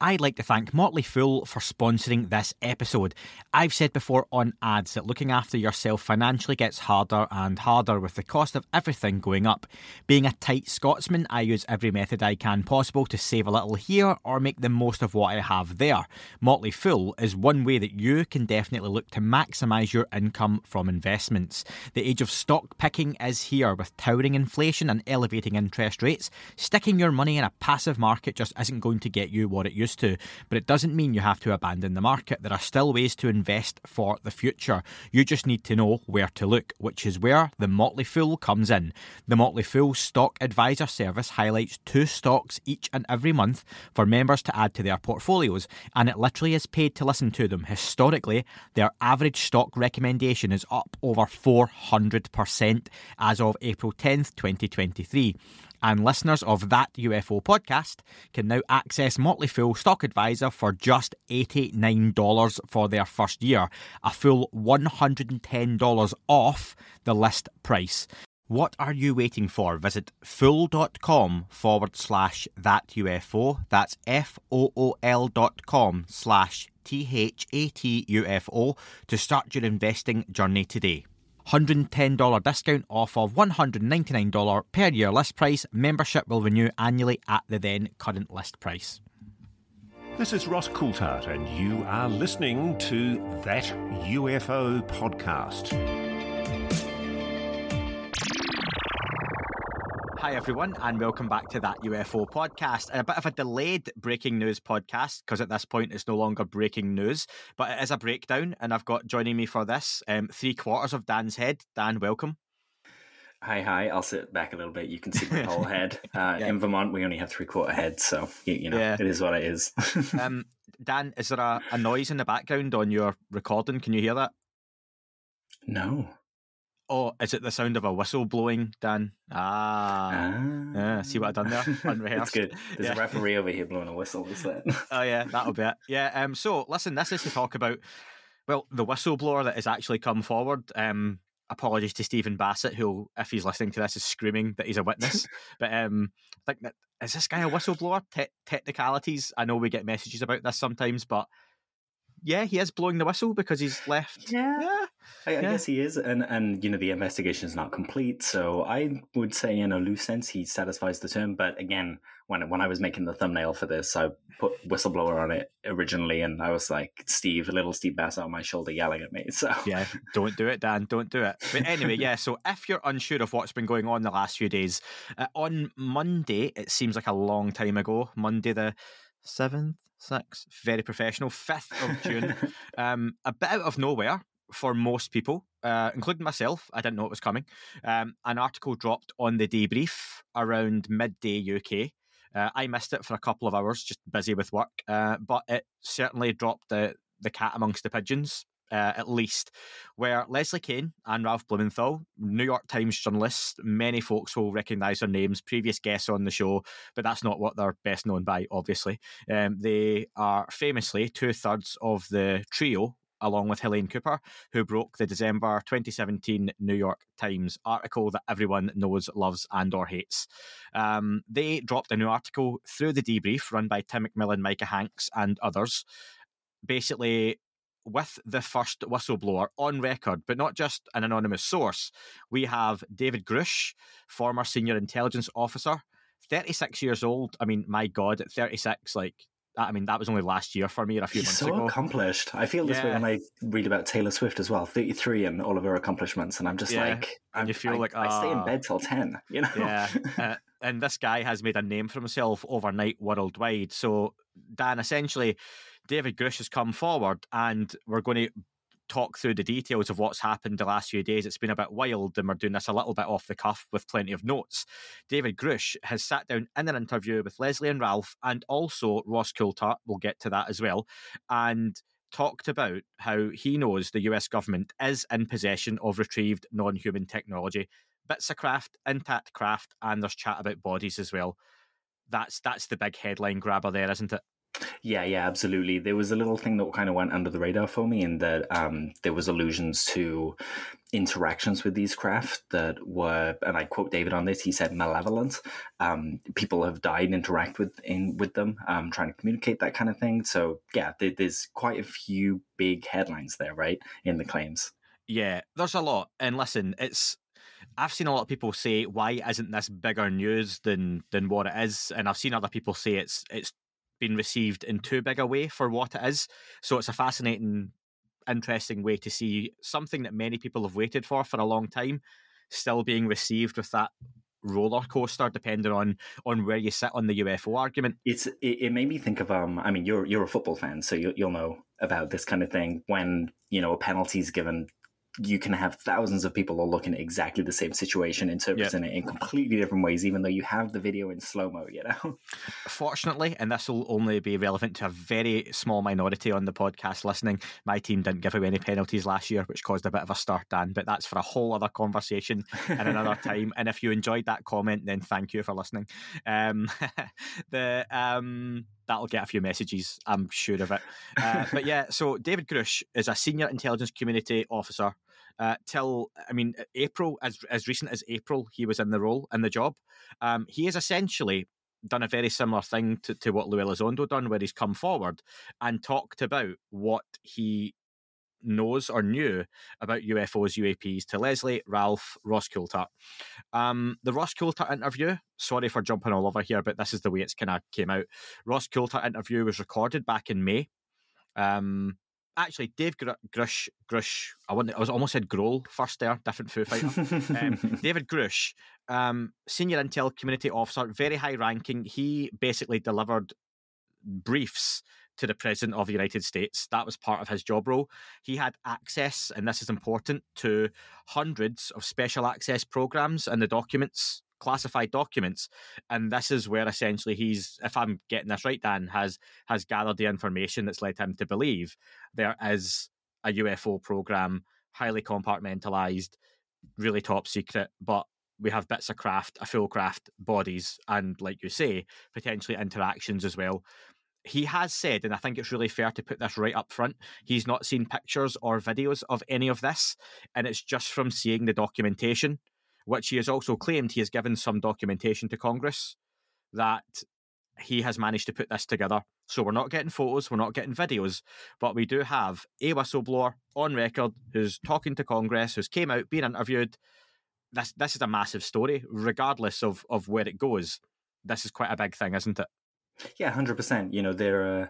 I'd like to thank Motley Fool for sponsoring this episode. I've said before on ads that looking after yourself financially gets harder and harder with the cost of everything going up. Being a tight Scotsman, I use every method I can possible to save a little here or make the most of what I have there. Motley Fool is one way that you can definitely look to maximise your income from investments. The age of stock picking is here with towering inflation and elevating interest rates. Sticking your money in a passive market just isn't going to get you what it used to, but it doesn't mean you have to abandon the market. There are still ways to invest for the future. You just need to know where to look, which is where the Motley Fool comes in. The Motley Fool Stock Advisor service highlights two stocks each and every month for members to add to their portfolios, and it literally is paid to listen to them. Historically, their average stock recommendation is up over 400% as of April 10th, 2023 and listeners of that UFO podcast can now access Motley Fool Stock Advisor for just $89 for their first year, a full $110 off the list price. What are you waiting for? Visit fool.com forward slash that UFO. That's F O O L dot com slash T H A T U F O to start your investing journey today. $110 discount off of $199 per year list price. Membership will renew annually at the then current list price. This is Ross Coulthart, and you are listening to That UFO Podcast. Hi, everyone, and welcome back to that UFO podcast. A bit of a delayed breaking news podcast because at this point it's no longer breaking news, but it is a breakdown. And I've got joining me for this um, three quarters of Dan's head. Dan, welcome. Hi, hi. I'll sit back a little bit. You can see my whole head. Uh, yeah. In Vermont, we only have three quarter heads, so you, you know yeah. it is what it is. um, Dan, is there a, a noise in the background on your recording? Can you hear that? No. Oh, is it the sound of a whistle blowing, Dan? Ah, ah. yeah. See what I've done there? Unrehearsed. good. There's yeah. a referee over here blowing a whistle. Is that? oh yeah, that'll be it. Yeah. Um. So listen, this is to talk about well the whistleblower that has actually come forward. Um. Apologies to Stephen Bassett, who, if he's listening to this, is screaming that he's a witness. but um, I think that is this guy a whistleblower? Te- technicalities. I know we get messages about this sometimes, but yeah, he is blowing the whistle because he's left. Yeah, yeah. I, I yeah. guess he is, and and you know the investigation is not complete. So I would say, in a loose sense, he satisfies the term. But again, when when I was making the thumbnail for this, I put whistleblower on it originally, and I was like, Steve, a little Steve Bass on my shoulder yelling at me. So yeah, don't do it, Dan. Don't do it. But anyway, yeah. So if you're unsure of what's been going on the last few days, uh, on Monday, it seems like a long time ago. Monday the seventh six, very professional. Fifth of June, um, a bit out of nowhere for most people, uh, including myself. I didn't know it was coming. Um, an article dropped on the debrief around midday UK. Uh, I missed it for a couple of hours, just busy with work, uh, but it certainly dropped the the cat amongst the pigeons uh, at least, where Leslie Kean and Ralph Blumenthal, New York Times journalists, many folks will recognise their names, previous guests on the show, but that's not what they're best known by, obviously. Um, they are famously two thirds of the trio along with Helene Cooper, who broke the December 2017 New York Times article that everyone knows, loves, and or hates. Um, they dropped a new article through the debrief run by Tim McMillan, Micah Hanks, and others, basically with the first whistleblower on record, but not just an anonymous source. We have David Grusch, former senior intelligence officer, 36 years old. I mean, my God, at 36, like, I mean, that was only last year for me or a few He's months so ago. accomplished. I feel this yeah. way when I read about Taylor Swift as well, 33 and all of her accomplishments. And I'm just yeah. like, and you feel I, like, I stay in ah. bed till 10, you know? Yeah. Uh, and this guy has made a name for himself overnight worldwide. So, Dan, essentially, David Grusch has come forward, and we're going to talk through the details of what's happened the last few days. It's been a bit wild, and we're doing this a little bit off the cuff with plenty of notes. David Grusch has sat down in an interview with Leslie and Ralph, and also Ross Coulthart. We'll get to that as well, and talked about how he knows the US government is in possession of retrieved non human technology, bits of craft, intact craft, and there's chat about bodies as well. That's that's the big headline grabber there, isn't it? Yeah, yeah, absolutely. There was a little thing that kind of went under the radar for me, in that um, there was allusions to interactions with these craft that were, and I quote David on this. He said, "malevolent." Um, people have died interact with in with them, um, trying to communicate that kind of thing. So yeah, there, there's quite a few big headlines there, right, in the claims. Yeah, there's a lot, and listen, it's I've seen a lot of people say, "Why isn't this bigger news than than what it is?" And I've seen other people say it's it's been received in too big a way for what it is. So it's a fascinating, interesting way to see something that many people have waited for for a long time still being received with that roller coaster depending on on where you sit on the UFO argument. It's it, it made me think of um I mean you're you're a football fan so you, you'll know about this kind of thing when you know a penalty is given you can have thousands of people all looking at exactly the same situation, interpreting yep. it in completely different ways, even though you have the video in slow mo, you know? Fortunately, and this will only be relevant to a very small minority on the podcast listening, my team didn't give away any penalties last year, which caused a bit of a stir, Dan, but that's for a whole other conversation in another time. And if you enjoyed that comment, then thank you for listening. Um, the um, that'll get a few messages, I'm sure of it. Uh, but yeah, so David Grusch is a senior intelligence community officer uh, till I mean April, as as recent as April, he was in the role in the job. Um, he has essentially done a very similar thing to, to what Lou Elizondo done, where he's come forward and talked about what he knows or knew about UFOs, UAPs to Leslie, Ralph, Ross Coulthart. Um, the Ross Coulthart interview, sorry for jumping all over here, but this is the way it's kind of came out. Ross Coulthart interview was recorded back in May. Um, actually, Dave Gr- Grusch, Grusch, I, want, I was almost said Grohl first there, different Foo Fighter. um, David Grusch, um, senior intel community officer, very high ranking. He basically delivered briefs to the President of the United States. That was part of his job role. He had access, and this is important, to hundreds of special access programs and the documents classified documents and this is where essentially he's if i'm getting this right dan has has gathered the information that's led him to believe there is a ufo program highly compartmentalized really top secret but we have bits of craft a full craft bodies and like you say potentially interactions as well. He has said, and I think it's really fair to put this right up front, he's not seen pictures or videos of any of this, and it's just from seeing the documentation which he has also claimed he has given some documentation to Congress that he has managed to put this together. So we're not getting photos, we're not getting videos, but we do have a whistleblower on record who's talking to Congress, who's came out, being interviewed. This this is a massive story, regardless of of where it goes. This is quite a big thing, isn't it? Yeah, hundred percent. You know, there uh,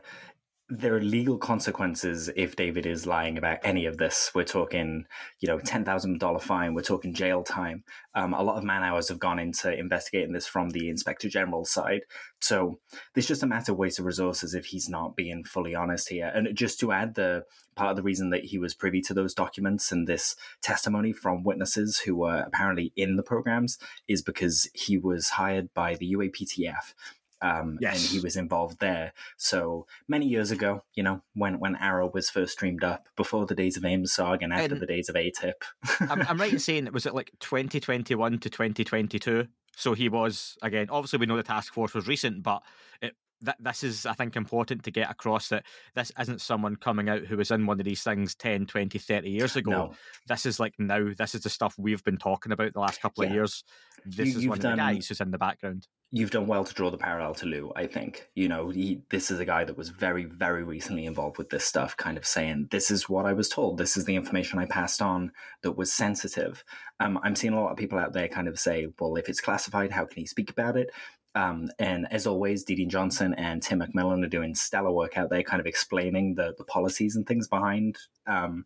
there are legal consequences if David is lying about any of this. We're talking, you know, ten thousand dollar fine. We're talking jail time. Um, a lot of man hours have gone into investigating this from the inspector general side. So there's just a matter of waste of resources if he's not being fully honest here. And just to add, the part of the reason that he was privy to those documents and this testimony from witnesses who were apparently in the programs is because he was hired by the UAPTF um, yes. and he was involved there. So many years ago, you know, when when AARO was first streamed up, before the days of AOIMSG and after and the days of AATIP. I'm, I'm right in saying it was it like 2021 to 2022. So he was again. Obviously, we know the task force was recent, but it, th- this is, I think, important to get across that this isn't someone coming out who was in one of these things 10, 20, 30 years ago. No. This is like now. This is the stuff we've been talking about the last couple yeah. of years. This you, is one done, of the guys who's in the background you've done well to draw the parallel to Lou. I think you know he, this is a guy that was very, very recently involved with this stuff, kind of saying, "This is what I was told. This is the information I passed on that was sensitive." Um, I'm seeing a lot of people out there kind of say, "Well, if it's classified, how can he speak about it?" Um, and as always, Dee Johnson and Tim McMillan are doing stellar work out there, kind of explaining the the policies and things behind um,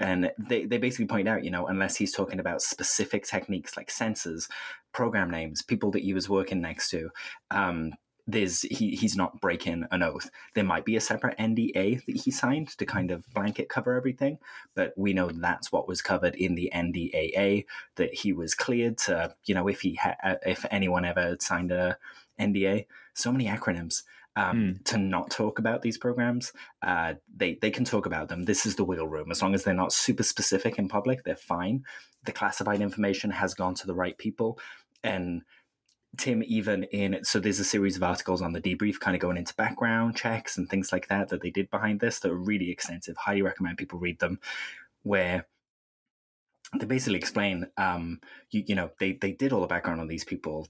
and they, they basically point out, you know, unless he's talking about specific techniques like sensors, program names, people that he was working next to, um, there's he he's not breaking an oath. There might be a separate NDA that he signed to kind of blanket cover everything, but we know that's what was covered in the NDAA. That he was cleared to, you know, if he ha- uh, if anyone ever signed a NDA, so many acronyms um, mm. to not talk about these programs. Uh, they they can talk about them. This is the wiggle room. As long as they're not super specific in public, they're fine. The classified information has gone to the right people, and Tim, even in so there's a series of articles on the debrief, kind of going into background checks and things like that that they did behind this that are really extensive. Highly recommend people read them, where they basically explain, um, you, you know, they they did all the background on these people.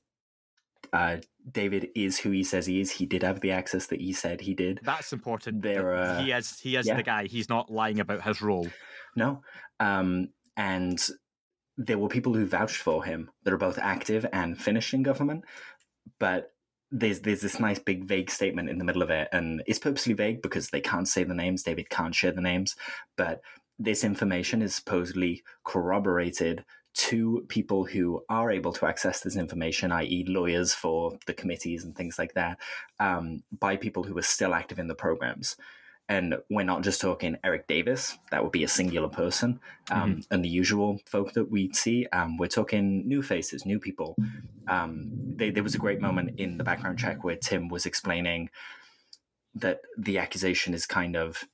Uh, David is who he says he is. He did have the access that he said he did. That's important. There, uh, he is he is yeah. the guy. He's not lying about his role. No, um, and there were people who vouched for him that are both active and finished in government, but there's there's this nice big vague statement in the middle of it, and it's purposely vague because they can't say the names. David can't share the names, but this information is supposedly corroborated to people who are able to access this information, i.e., lawyers for the committees and things like that, um, by people who are still active in the programs. And we're not just talking Eric Davis, that would be a singular person, um, mm-hmm. and the usual folk that we see. Um, we're talking new faces, new people. Um, they, there was a great moment in the background check where Tim was explaining that the accusation is kind of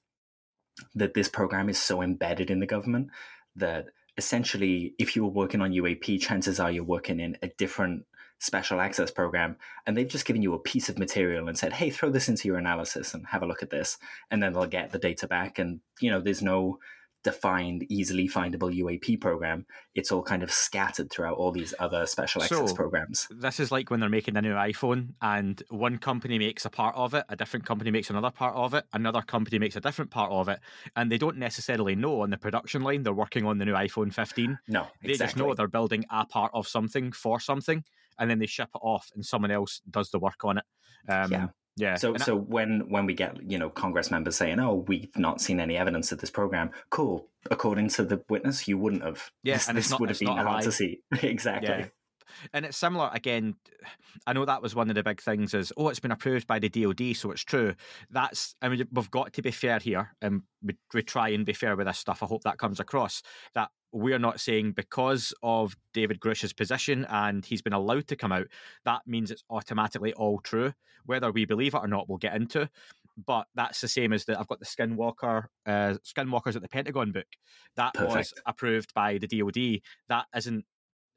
that this program is so embedded in the government that essentially, if you were working on UAP, chances are you're working in a different special access program and they've just given you a piece of material and said hey throw this into your analysis and have a look at this and then they'll get the data back and you know there's no defined easily findable uap program. It's all kind of scattered throughout all these other special access so, programs. this is like when they're making a new iphone and one company makes a part of it a different company makes another part of it another company makes a different part of it and they don't necessarily know on the production line they're working on the new iphone 15 no exactly. they just know they're building a part of something for something and then they ship it off, and someone else does the work on it. Um, yeah. Yeah. So and so I, when when we get you know Congress members saying, "Oh, we've not seen any evidence of this program," cool. According to the witness, you wouldn't have. Yeah, this, and this not, would have been hard to see. exactly. Yeah. And it's similar again. I know that was one of the big things is oh, it's been approved by the DoD, so it's true. That's I mean we've got to be fair here, and we, we try and be fair with this stuff. I hope that comes across that we're not saying because of David Grusch's position and he's been allowed to come out, that means it's automatically all true. Whether we believe it or not, we'll get into. But that's the same as that I've got the Skinwalker, uh, Skinwalkers at the Pentagon book. That Perfect. was approved by the DoD. That isn't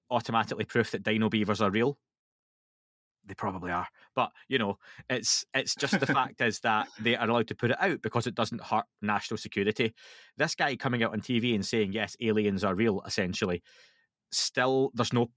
automatically proof that dino beavers are real they probably are. But you know, it's it's just the fact is that they are allowed to put it out because it doesn't hurt national security. This guy coming out on TV and saying yes, aliens are real, essentially, still there's no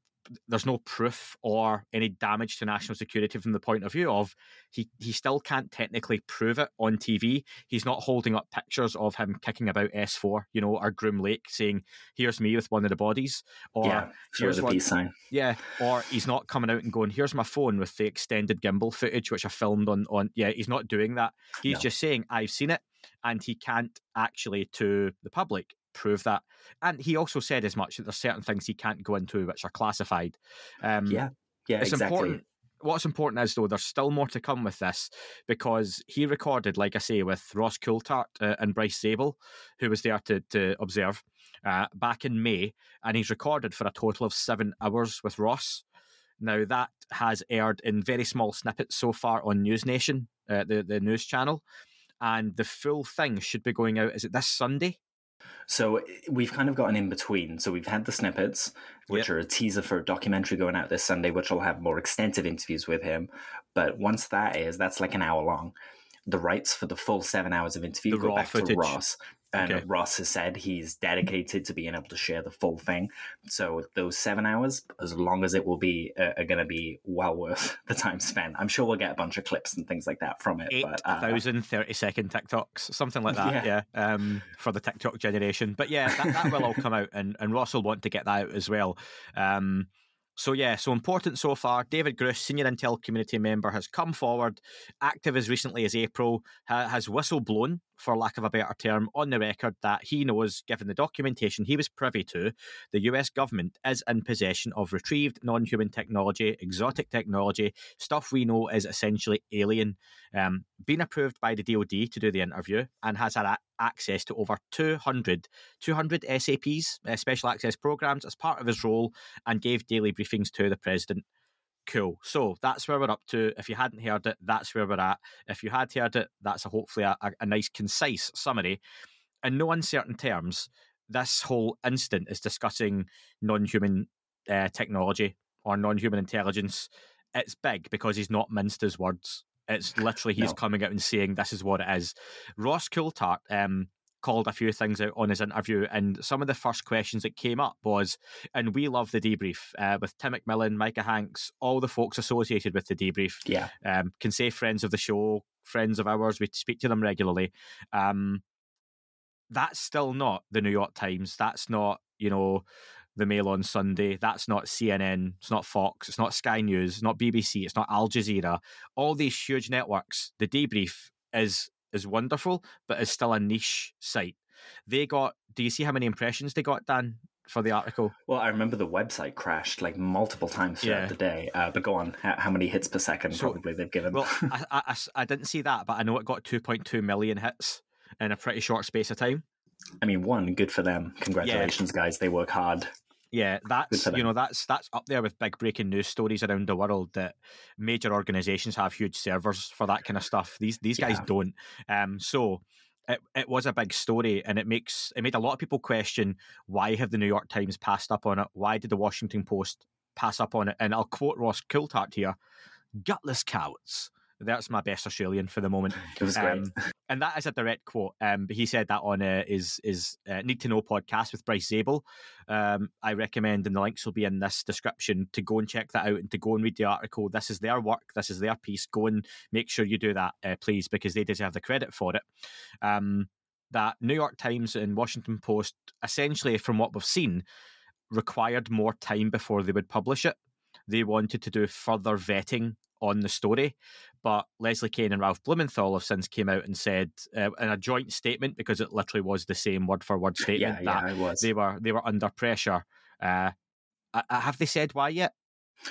there's no proof or any damage to national security from the point of view of he he still can't technically prove it on TV. He's not holding up pictures of him kicking about S4, you know, or Groom Lake saying, "Here's me with one of the bodies," or yeah, here's a peace sign. Yeah, or he's not coming out and going, "Here's my phone with the extended gimbal footage which I filmed on on." Yeah, he's not doing that. He's no. just saying, "I've seen it." And he can't actually to the public prove that. And he also said as much that there's certain things he can't go into which are classified. Um, yeah, yeah, it's exactly. important. What's important is though, there's still more to come with this because he recorded, like I say, with Ross Coulthart uh, and Bryce Zabel, who was there to to observe uh, back in May, and he's recorded for a total of seven hours with Ross. Now that has aired in very small snippets so far on News Nation, uh, the the news channel, and the full thing should be going out. Is it this Sunday? So we've kind of got an in between. So we've had the snippets, which yep. are a teaser for a documentary going out this Sunday, which will have more extensive interviews with him. But once that is, that's like an hour long. The rights for the full seven hours of interview the go back footage. to Ross. And okay. Ross has said he's dedicated to being able to share the full thing. So those seven hours, as long as it will be, uh, are going to be well worth the time spent. I'm sure we'll get a bunch of clips and things like that from it. 8,000 uh, 30 second TikToks, something like that, yeah, yeah um, for the TikTok generation. But yeah, that, that will all come out, and, and Ross will want to get that out as well. Um, so yeah, so important so far. David Grusch, senior Intel community member, has come forward, active as recently as April, ha- has whistleblown for lack of a better term, on the record that he knows, given the documentation he was privy to, the US government is in possession of retrieved non human technology, exotic technology, stuff we know is essentially alien, um, been approved by the DoD to do the interview, and has had access to over 200, 200 SAPs, uh, special access programs, as part of his role, and gave daily briefings to the president. Cool. So that's where we're up to. If you hadn't heard it, that's where we're at. If you had heard it, that's a, hopefully a, a, a nice, concise summary. In no uncertain terms, this whole instant is discussing non human uh, technology or non human intelligence it's big because he's not minced his words. It's literally he's no. coming out and saying this is what it is. Ross Coulthart um, called a few things out on his interview, and some of the first questions that came up was, and we love the debrief uh, with Tim McMillan, Micah Hanks, all the folks associated with the debrief. Yeah, um, can say friends of the show, friends of ours. We speak to them regularly. Um, that's still not the New York Times. That's not you know the Mail on Sunday. That's not CNN. It's not Fox. It's not Sky News. It's not BBC. It's not Al Jazeera. All these huge networks. The debrief is is wonderful, but is still a niche site. They got. Do you see how many impressions they got, Dan, for the article? Well, I remember the website crashed like multiple times throughout yeah. the day. Uh, but go on, how, how, many hits per second so, probably they've given? Well, I, I, I didn't see that, but I know it got 2.2 million hits in a pretty short space of time. I mean, one, good for them. Congratulations, yeah. guys. They work hard. Yeah, that's you know that's that's up there with big breaking news stories around the world that major organizations have huge servers for that kind of stuff. These these guys yeah. don't. Um, so it it was a big story, and it makes it made a lot of people question why have the New York Times passed up on it? Why did the Washington Post pass up on it? And I'll quote Ross Coulthart here: "Gutless cowards." That's my best Australian for the moment. It was great. Um, and that is a direct quote. Um, but he said that on uh, his, his uh, Need to Know podcast with Bryce Zabel. Um, I recommend, and the links will be in this description, to go and check that out and to go and read the article. This is their work. This is their piece. Go and make sure you do that, uh, please, because they deserve the credit for it. Um, that New York Times and Washington Post, essentially, from what we've seen, required more time before they would publish it. They wanted to do further vetting on the story. But Leslie Kean and Ralph Blumenthal have since came out and said uh, in a joint statement because it literally was the same word for word statement yeah, that yeah, it was. they were they were under pressure. Uh, have they said why yet?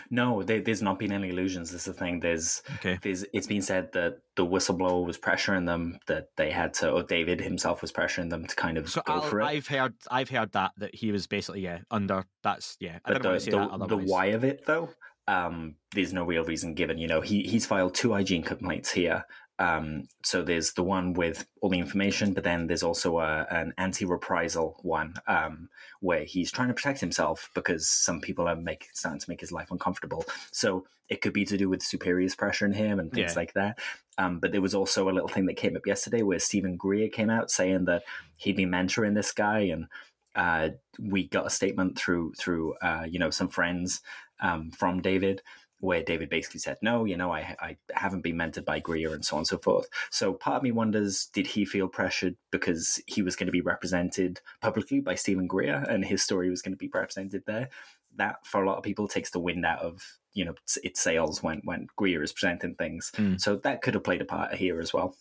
No, they, there's not been any illusions. This is the thing. There's, okay. there's, it's been said that the whistleblower was pressuring them, that they had to, or David himself was pressuring them to kind of so go I'll, for it. I've heard, I've heard that that he was basically yeah under. That's yeah. I but don't the, want to say the, the why of it though um, there's no real reason given. You know, he he's filed two IG complaints here. Um, so there's the one with all the information, but then there's also a, an anti-reprisal one um, where he's trying to protect himself because some people are make, starting to make his life uncomfortable. So it could be to do with superiors pressuring him and things yeah. like that. Um, but there was also a little thing that came up yesterday where Steven Greer came out saying that he'd been mentoring this guy and uh, we got a statement through through uh, you know some friends um, from David where David basically said, no, you know, I, I haven't been mentored by Greer and so on and so forth. So part of me wonders, did he feel pressured because he was going to be represented publicly by Steven Greer and his story was going to be represented there? That, for a lot of people, takes the wind out of, you know, its sails when, when Greer is presenting things. Mm. So that could have played a part here as well.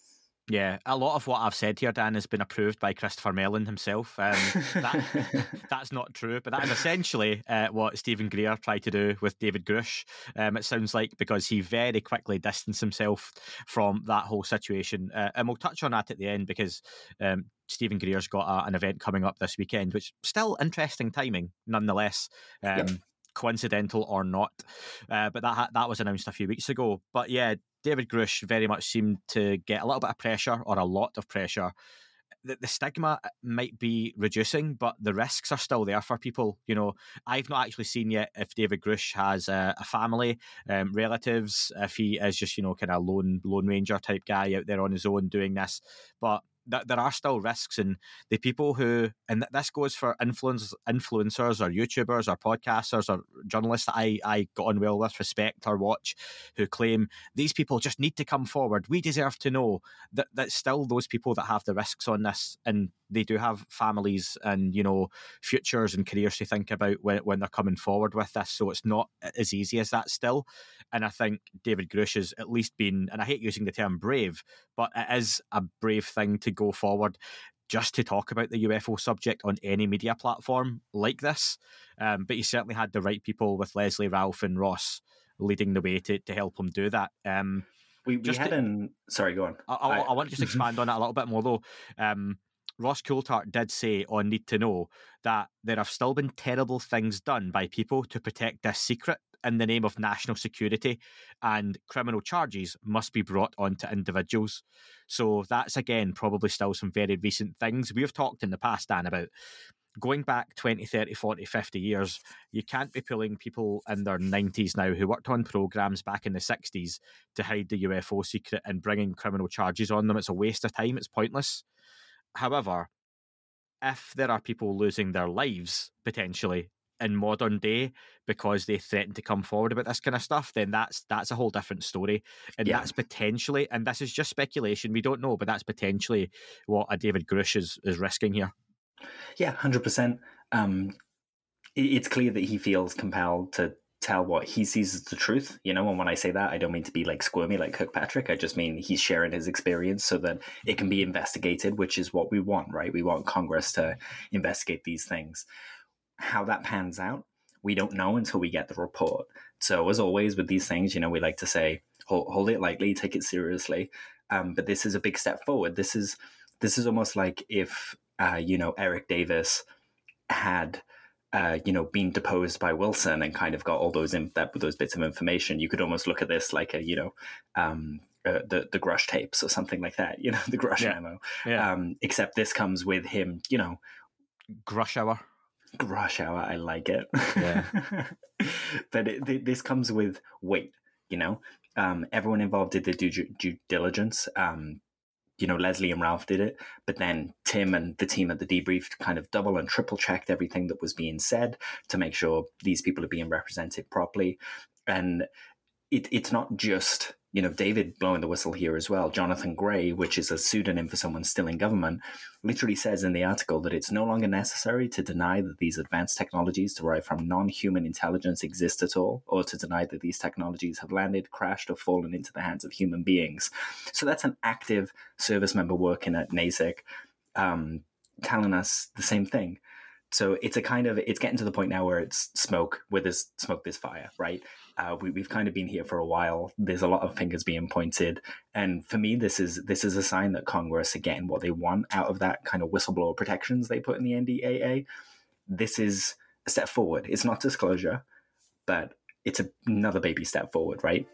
Yeah, a lot of what I've said here, Dan, has been approved by Christopher Mellon himself. Um, that, that's not true, but that is essentially uh, what Stephen Greer tried to do with David Grusch. Um, it sounds like because he very quickly distanced himself from that whole situation. Uh, and we'll touch on that at the end because um, Steven Greer's got a, an event coming up this weekend, which still interesting timing nonetheless. Um, coincidental or not. Uh, but that that was announced a few weeks ago. But yeah, David Grusch very much seemed to get a little bit of pressure or a lot of pressure. The, the stigma might be reducing, but the risks are still there for people. You know, I've not actually seen yet if David Grusch has a, a family, um, relatives, if he is just you know kind of lone lone ranger type guy out there on his own doing this. But that there are still risks and the people who and this goes for influence influencers or YouTubers or podcasters or journalists that I, I got on well with, respect or watch, who claim these people just need to come forward. We deserve to know that that still those people that have the risks on this and they do have families and you know futures and careers to think about when, when they're coming forward with this. So it's not as easy as that still. And I think David Grusch has at least been, and I hate using the term brave, but it is a brave thing to go forward just to talk about the UFO subject on any media platform like this. Um, but he certainly had the right people with Leslie, Ralph, and Ross leading the way to, to help him do that. Um, we, we had to, an sorry, go on. I, I, I, want to just expand on that a little bit more though. Um, Ross Coulthart did say on Need to Know that there have still been terrible things done by people to protect this secret in the name of national security, and criminal charges must be brought onto individuals. So that's again probably still some very recent things. We have talked in the past, Dan, about going back 20, 30, 40, 50 years, you can't be pulling people in their 90s now who worked on programs back in the 60s to hide the UFO secret and bringing criminal charges on them. It's a waste of time, it's pointless. However, if there are people losing their lives potentially in modern day because they threaten to come forward about this kind of stuff, then that's that's a whole different story. And yeah. that's potentially, and this is just speculation, we don't know, but that's potentially what a David Grusch is, is risking here. Yeah, hundred um, percent. It's clear that he feels compelled to tell what he sees as the truth, you know. And when I say that, I don't mean to be like squirmy like Kirkpatrick. I just mean he's sharing his experience so that it can be investigated, which is what we want, right? We want Congress to investigate these things. How that pans out, we don't know until we get the report. So, as always with these things, you know, we like to say, hold, hold it lightly, take it seriously. Um, but this is a big step forward. This is this is almost like if uh, you know, Eric Davis had, uh, you know, been deposed by Wilson and kind of got all those in, that, those bits of information, you could almost look at this like a, you know, um, uh, the the Grusch tapes or something like that, you know, the Grusch yeah. memo. Yeah. Um, except this comes with him, you know, Grusch hour. Grusch hour, I like it. Yeah. but it, this comes with weight, you know. Um, everyone involved did the due, due diligence. Um, you know, Leslie and Ralph did it, but then Tim and the team at the debrief kind of double and triple checked everything that was being said to make sure these people are being represented properly. And it, it's not just you know, David blowing the whistle here as well. Jonathan Gray, which is a pseudonym for someone still in government, literally says in the article that it's no longer necessary to deny that these advanced technologies derived from non human intelligence exist at all, or to deny that these technologies have landed, crashed, or fallen into the hands of human beings. So that's an active service member working at NASIC um, telling us the same thing. So it's a kind of it's getting to the point now where it's smoke with this smoke this fire, right? Uh, we, have kind of been here for a while. There's a lot of fingers being pointed, and for me, this is this is a sign that Congress are getting what they want out of that kind of whistleblower protections they put in the NDAA. This is a step forward. It's not disclosure, but it's a, another baby step forward, right?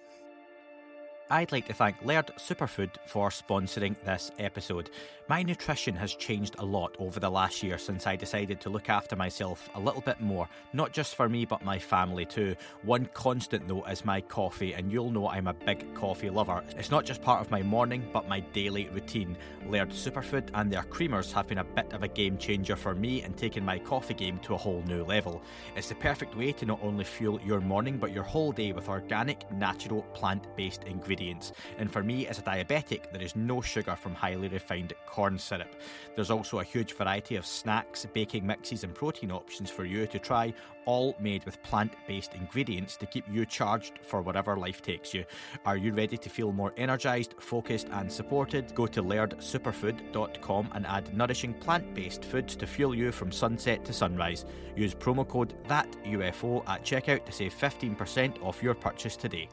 I'd like to thank Laird Superfood for sponsoring this episode. My nutrition has changed a lot over the last year since I decided to look after myself a little bit more, not just for me but my family too. One constant though is my coffee, and you'll know I'm a big coffee lover. It's not just part of my morning but my daily routine. Laird Superfood and their creamers have been a bit of a game changer for me and taken my coffee game to a whole new level. It's the perfect way to not only fuel your morning but your whole day with organic, natural, plant based ingredients. And for me as a diabetic, there is no sugar from highly refined corn syrup. There's also a huge variety of snacks, baking mixes, and protein options for you to try, all made with plant based ingredients to keep you charged for whatever life takes you. Are you ready to feel more energized, focused, and supported? Go to lairdsuperfood.com and add nourishing plant based foods to fuel you from sunset to sunrise. Use promo code THATUFO at checkout to save 15% off your purchase today.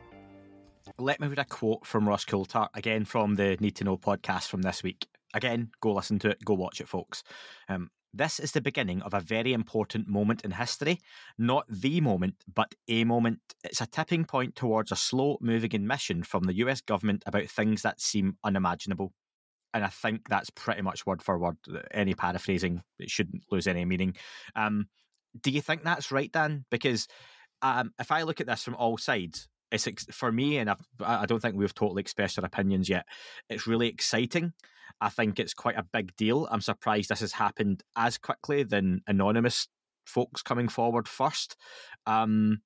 Let me read a quote from Ross Coulthart, again from the Need to Know podcast from this week. Again, go listen to it, go watch it, folks. Um, this is the beginning of a very important moment in history. Not the moment, but a moment. It's a tipping point towards a slow moving admission from the US government about things that seem unimaginable. And I think that's pretty much word for word. Any paraphrasing, it shouldn't lose any meaning. Um, do you think that's right, Dan? Because um, if I look at this from all sides, it's for me, and I've, I don't think we've totally expressed our opinions yet. It's really exciting. I think it's quite a big deal. I'm surprised this has happened as quickly than anonymous folks coming forward first. Um,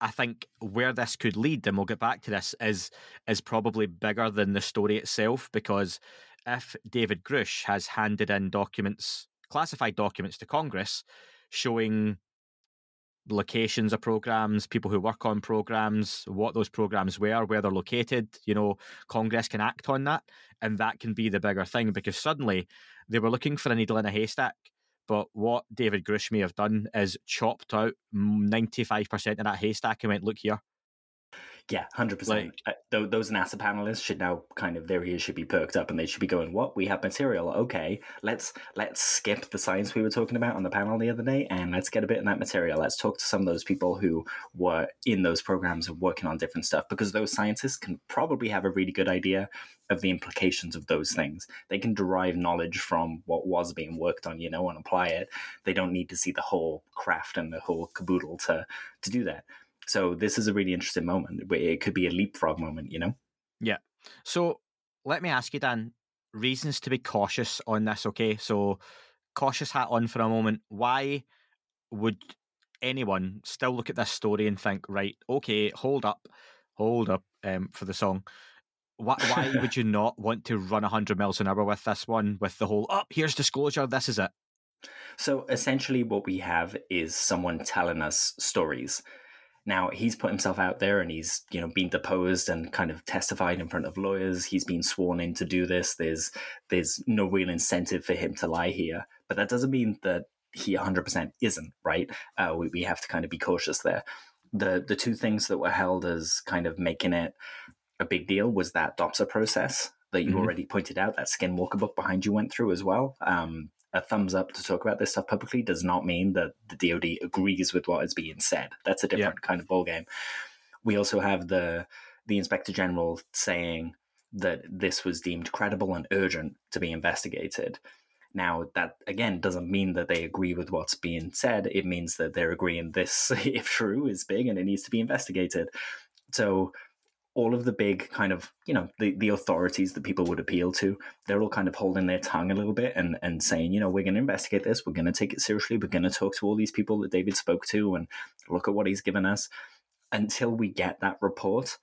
I think where this could lead, and we'll get back to this, is is probably bigger than the story itself. Because if David Grusch has handed in documents, classified documents to Congress, showing locations of programs, people who work on programs, what those programs were, where they're located. You know, Congress can act on that, and that can be the bigger thing because suddenly they were looking for a needle in a haystack. But what David Grusch may have done is chopped out 95% of that haystack and went, look here. Yeah, hundred like, percent. Uh, those NASA panelists should now kind of their ears should be perked up, and they should be going, "What? We have material? Okay, let's let's skip the science we were talking about on the panel the other day, and let's get a bit in that material. Let's talk to some of those people who were in those programs and working on different stuff, because those scientists can probably have a really good idea of the implications of those things. They can derive knowledge from what was being worked on, you know, and apply it. They don't need to see the whole craft and the whole caboodle to to do that." So this is a really interesting moment. It could be a leapfrog moment, you know? Yeah. So let me ask you, Dan, reasons to be cautious on this, okay? So cautious hat on for a moment. Why would anyone still look at this story and think, right, okay, hold up, hold up um, for the song. Why, why would you not want to run 100 miles an hour with this one, with the whole, oh, here's disclosure, this is it? So essentially, what we have is someone telling us stories. Now he's put himself out there and he's, you know, been deposed and kind of testified in front of lawyers. He's been sworn in to do this. There's there's no real incentive for him to lie here. But that doesn't mean that he 100% isn't, right? Uh, we, we have to kind of be cautious there. The the two things that were held as kind of making it a big deal was that DOPSR process that you mm-hmm. already pointed out, that Skinwalker book behind you went through as well. Um, a thumbs up to talk about this stuff publicly does not mean that the DoD agrees with what is being said. That's a different yeah. kind of ballgame. We also have the the Inspector General saying that this was deemed credible and urgent to be investigated. Now, that again doesn't mean that they agree with what's being said. It means that they're agreeing this, if true, is big and it needs to be investigated. So all of the big kind of you know the, the authorities that people would appeal to they're all kind of holding their tongue a little bit and, and saying you know we're going to investigate this we're going to take it seriously we're going to talk to all these people that david spoke to and look at what he's given us until we get that report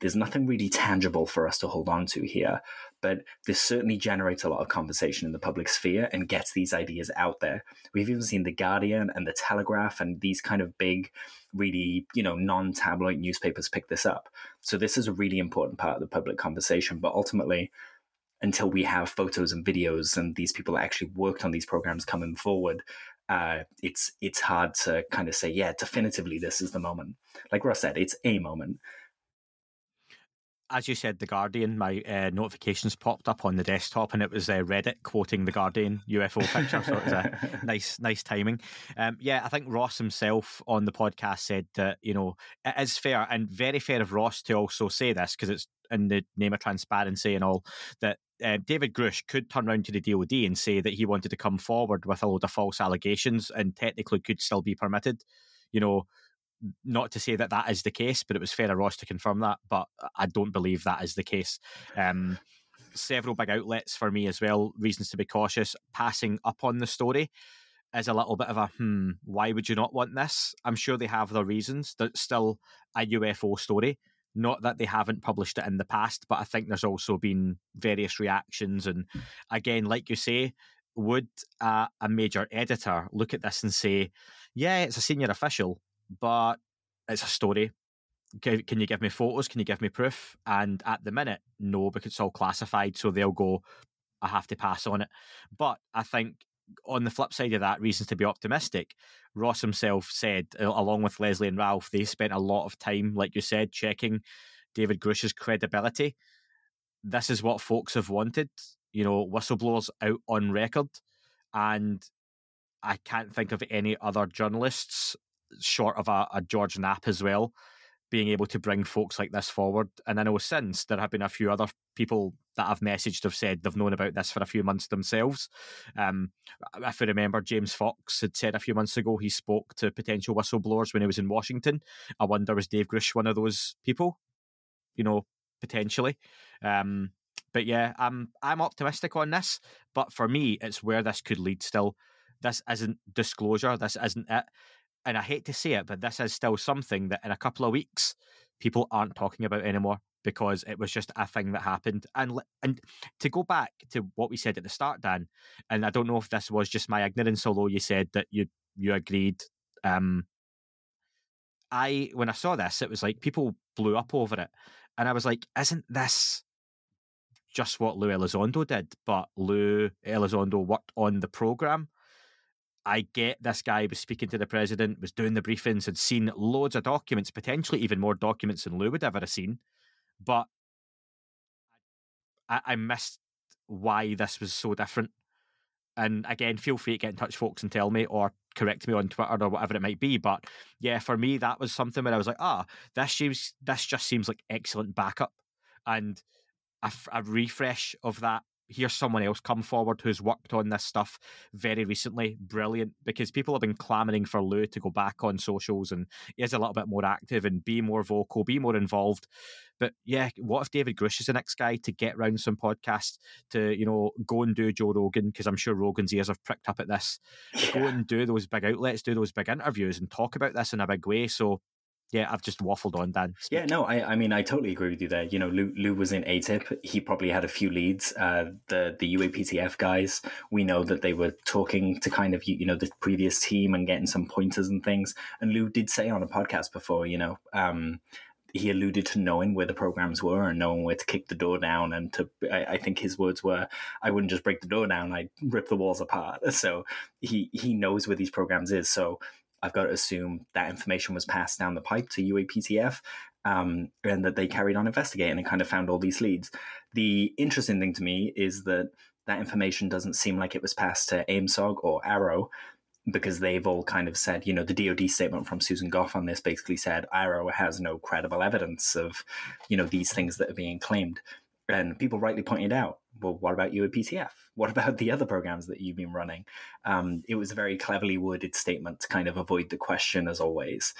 there's nothing really tangible for us to hold on to here, but this certainly generates a lot of conversation in the public sphere and gets these ideas out there. We've even seen The Guardian and The Telegraph and these kind of big, really, you know, non tabloid newspapers pick this up. So this is a really important part of the public conversation, but ultimately, until we have photos and videos and these people that actually worked on these programs coming forward, uh, it's it's hard to kind of say, yeah, definitively this is the moment. Like Ross said, it's a moment as you said, The Guardian, my uh, notifications popped up on the desktop and it was uh, Reddit quoting The Guardian UFO picture. so it was a nice, nice timing. Um, yeah, I think Ross himself on the podcast said that, you know, it is fair and very fair of Ross to also say this because it's in the name of transparency and all that uh, David Grusch could turn around to the DoD and say that he wanted to come forward with a load of false allegations and technically could still be permitted. You know, not to say that that is the case, but it was Farah Ross to confirm that. But I don't believe that is the case. Um, several big outlets for me as well. Reasons to be cautious. Passing up on the story is a little bit of a hmm. Why would you not want this? I'm sure they have their reasons. That's still a UFO story. Not that they haven't published it in the past, but I think there's also been various reactions. And again, like you say, would a major editor look at this and say, "Yeah, it's a senior official, but it's a story. Can you give me photos? Can you give me proof? And at the minute, no, because it's all classified. So they'll go, I have to pass on it. But I think on the flip side of that, reasons to be optimistic, Ross himself said, along with Leslie and Ralph, they spent a lot of time, like you said, checking David Grusch's credibility. This is what folks have wanted, you know, whistleblowers out on record. And I can't think of any other journalists short of a, a George Knapp as well, being able to bring folks like this forward. And I know since there have been a few other people that I've messaged have said they've known about this for a few months themselves. Um, if I remember, James Fox had said a few months ago he spoke to potential whistleblowers when he was in Washington. I wonder was Dave Grusch one of those people? You know, potentially. Um, but yeah, I'm I'm optimistic on this. But for me, it's where this could lead. Still, this isn't disclosure. This isn't it and I hate to say it, but this is still something that in a couple of weeks people aren't talking about anymore because it was just a thing that happened. And and to go back to what we said at the start, Dan, and I don't know if this was just my ignorance, although you said that you you agreed. Um, I when I saw this, it was like people blew up over it, and I was like, "Isn't this just what Lou Elizondo did?" But Lou Elizondo worked on the program I get this guy was speaking to the president, was doing the briefings, had seen loads of documents, potentially even more documents than Lou would ever have seen. But I, I missed why this was so different. And again, feel free to get in touch, folks, and tell me or correct me on Twitter or whatever it might be. But yeah, for me, that was something where I was like, ah, this seems, this just seems like excellent backup, and a, a refresh of that here's someone else come forward who's worked on this stuff very recently. Brilliant, because people have been clamoring for Lou to go back on socials and he is a little bit more active and be more vocal, be more involved. But yeah, what if David Grusch is the next guy to get round some podcasts to, you know, go and do Joe Rogan? Because I'm sure Rogan's ears have pricked up at this. Yeah. Go and do those big outlets, do those big interviews and talk about this in a big way. So yeah, I've just waffled on, Dan. Yeah, no, I, I mean, I totally agree with you there. You know, Lou, Lou was in AATIP. He probably had a few leads. Uh, the the UAPTF guys, we know that they were talking to kind of you know the previous team and getting some pointers and things. And Lou did say on a podcast before, you know, um, he alluded to knowing where the programs were and knowing where to kick the door down. And to, I, I, think his words were, "I wouldn't just break the door down; I'd rip the walls apart." So he he knows where these programs is. So I've got to assume that information was passed down the pipe to UAPTF um, and that they carried on investigating and kind of found all these leads. The interesting thing to me is that that information doesn't seem like it was passed to AOIMSG or AARO because they've all kind of said, you know, the DoD statement from Susan Gough on this basically said AARO has no credible evidence of, you know, these things that are being claimed. And people rightly pointed out, well, what about UAPTF? What about the other programs that you've been running? Um, it was a very cleverly worded statement to kind of avoid the question, as always.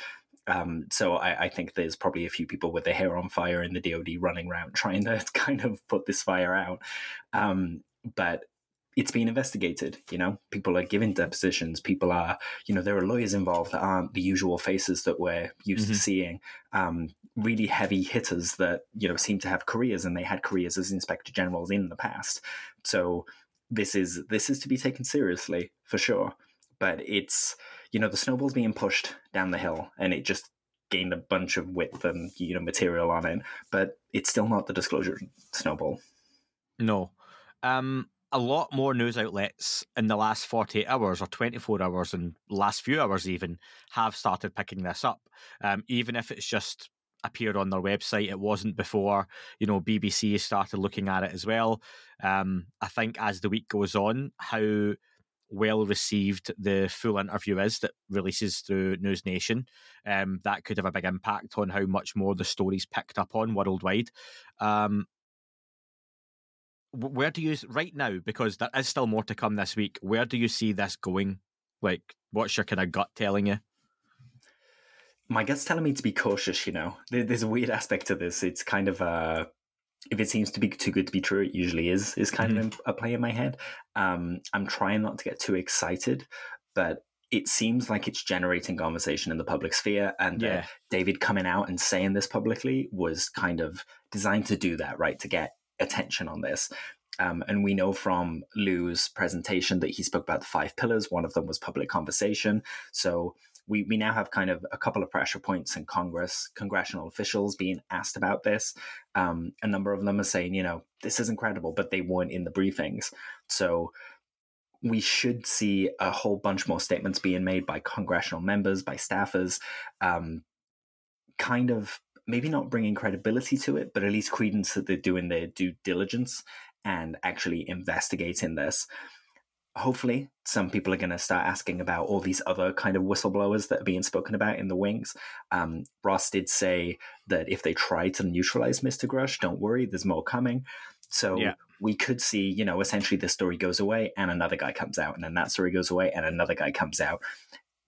Um, so I, I, think there's probably a few people with their hair on fire in the DoD running around trying to kind of put this fire out. Um, but it's being investigated. You know, people are giving depositions. People are, you know, there are lawyers involved that aren't the usual faces that we're used mm-hmm. to seeing. Um, really heavy hitters that you know seem to have careers, and they had careers as inspector generals in the past. So this is this is to be taken seriously for sure. But it's you know the snowball's being pushed down the hill, and it just gained a bunch of width and you know material on it. But it's still not the disclosure snowball. No. Um, a lot more news outlets in the last 48 hours or 24 hours and last few hours even have started picking this up um, even if it's just appeared on their website it wasn't before you know bbc started looking at it as well. Um, i think as the week goes on how well received the full interview is that releases through News Nation, um, that could have a big impact on how much more the story's picked up on worldwide. Um, where do you right now because there is still more to come this week where do you see this going? Like what's your kind of gut telling you my gut's telling me to be cautious you know there's a weird aspect to this it's kind of uh if it seems to be too good to be true it usually is is kind mm-hmm. of a play in my head um i'm trying not to get too excited but it seems like it's generating conversation in the public sphere and yeah. uh, david coming out and saying this publicly was kind of designed to do that right to get attention on this. Um, and we know from Lue's presentation that he spoke about the five pillars. One of them was public conversation. So we, we now have kind of a couple of pressure points in Congress, congressional officials being asked about this. Um, a number of them are saying, you know, this is incredible, but they weren't in the briefings. So we should see a whole bunch more statements being made by congressional members, by staffers, um, kind of maybe not bringing credibility to it, but at least credence that they're doing their due diligence and actually investigating this. Hopefully, some people are going to start asking about all these other kind of whistleblowers that are being spoken about in the wings. Um, Ross did say that if they try to neutralize Mr. Grusch, don't worry, there's more coming. So yeah. we could see, you know, essentially the story goes away and another guy comes out, and then that story goes away and another guy comes out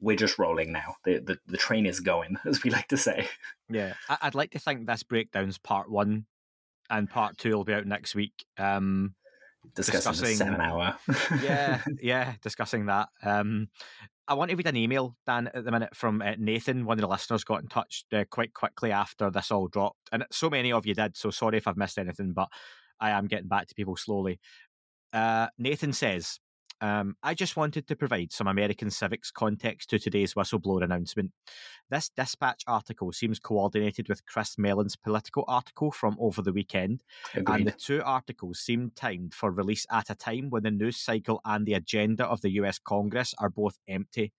we're just rolling now. The, the the train is going, as we like to say. Yeah, I'd like to think this breakdown's part one, and part two will be out next week. Um, discussing, discussing seven hour. yeah, yeah, discussing that. Um, I want to read an email, Dan, at the minute from uh, Nathan. One of the listeners got in touch uh, quite quickly after this all dropped, and so many of you did. So sorry if I've missed anything, but I am getting back to people slowly. Uh, Nathan says, Um, I just wanted to provide some American civics context to today's whistleblower announcement. This dispatch article seems coordinated with Chris Mellon's Politico article from over the weekend, Agreed. and the two articles seem timed for release at a time when the news cycle and the agenda of the US Congress are both empty.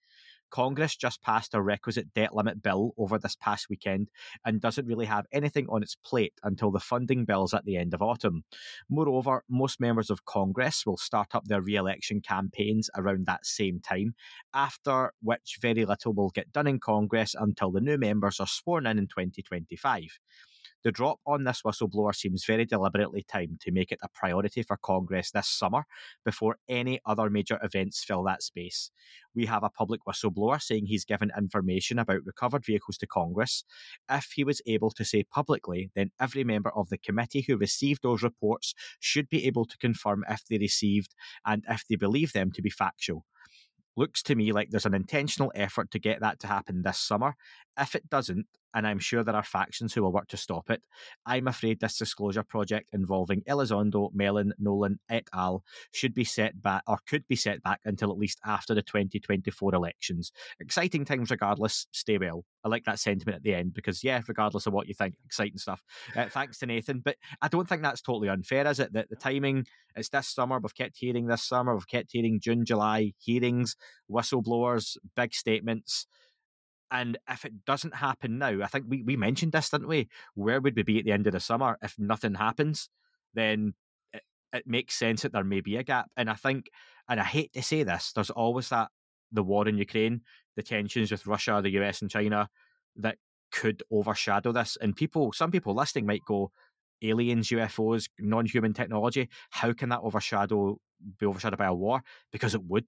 Congress just passed a requisite debt limit bill over this past weekend and doesn't really have anything on its plate until the funding bills at the end of autumn. Moreover, most members of Congress will start up their re election campaigns around that same time, after which very little will get done in Congress until the new members are sworn in in 2025. The drop on this whistleblower seems very deliberately timed to make it a priority for Congress this summer before any other major events fill that space. We have a public whistleblower saying he's given information about recovered vehicles to Congress. If he was able to say publicly, then every member of the committee who received those reports should be able to confirm if they received and if they believe them to be factual looks to me like there's an intentional effort to get that to happen this summer. If it doesn't, and I'm sure there are factions who will work to stop it, I'm afraid this disclosure project involving Elizondo, Mellon, Nolan, et al. should be set back or could be set back until at least after the 2024 elections. Exciting times regardless. Stay well. I like that sentiment at the end because, yeah, regardless of what you think, exciting stuff. Uh, thanks to Nathan. But I don't think that's totally unfair, is it? That the timing, it's this summer. We've kept hearing this summer. We've kept hearing June, July hearings, whistleblowers, big statements. And if it doesn't happen now, I think we, we mentioned this, didn't we? Where would we be at the end of the summer if nothing happens? Then it, it makes sense that there may be a gap. And I think, and I hate to say this, there's always that the war in Ukraine, the tensions with Russia, the US, and China that could overshadow this. And people, some people listening might go, aliens, UFOs, non human technology, how can that overshadow be overshadowed by a war? Because it would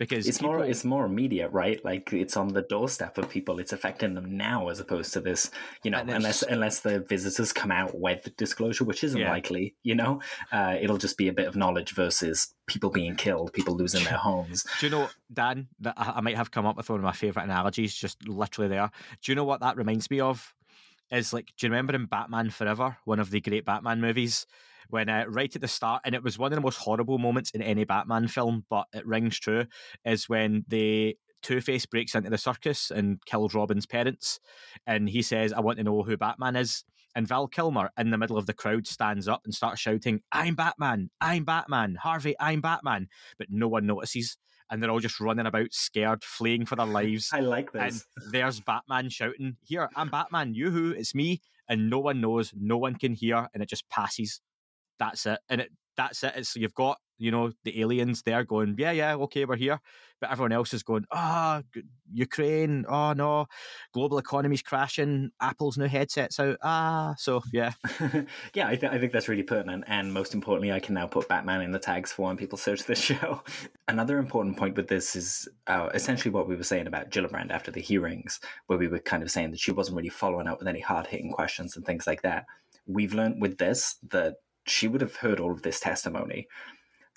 because it's people, more it's more immediate right? Like it's on the doorstep of people. It's affecting them now as opposed to this you know unless unless the visitors come out with disclosure which isn't yeah. likely you know? Uh, it'll just be a bit of knowledge versus people being killed people losing their homes. Do you know dan that i might have come up with one of my favorite analogies just literally there. Do you know what that reminds me of? Is like do you remember in batman forever one of the great batman movies when uh, right at the start, and it was one of the most horrible moments in any Batman film, but it rings true, is when the Two Face breaks into the circus and kills Robin's parents, and he says, "I want to know who Batman is." And Val Kilmer, in the middle of the crowd, stands up and starts shouting, "I'm Batman! I'm Batman! Harvey, I'm Batman!" But no one notices and they're all just running about scared, fleeing for their lives. I like this. And there's Batman shouting, Here, I'm Batman, yoo-hoo, it's me. And no one knows, no one can hear, and it just passes that's it. And it that's it. It's you've got you know the aliens there going, yeah, yeah, okay, we're here, but everyone else is going, ah, oh, Ukraine, oh no, global economy's crashing, Apple's new headsets out, ah, so yeah, yeah, I, th- I think that's really pertinent, and most importantly, I can now put Batman in the tags for when people search this show. Another important point with this is uh, essentially what we were saying about Gillibrand after the hearings, where we were kind of saying that she wasn't really following up with any hard hitting questions and things like that. We've learned with this that she would have heard all of this testimony.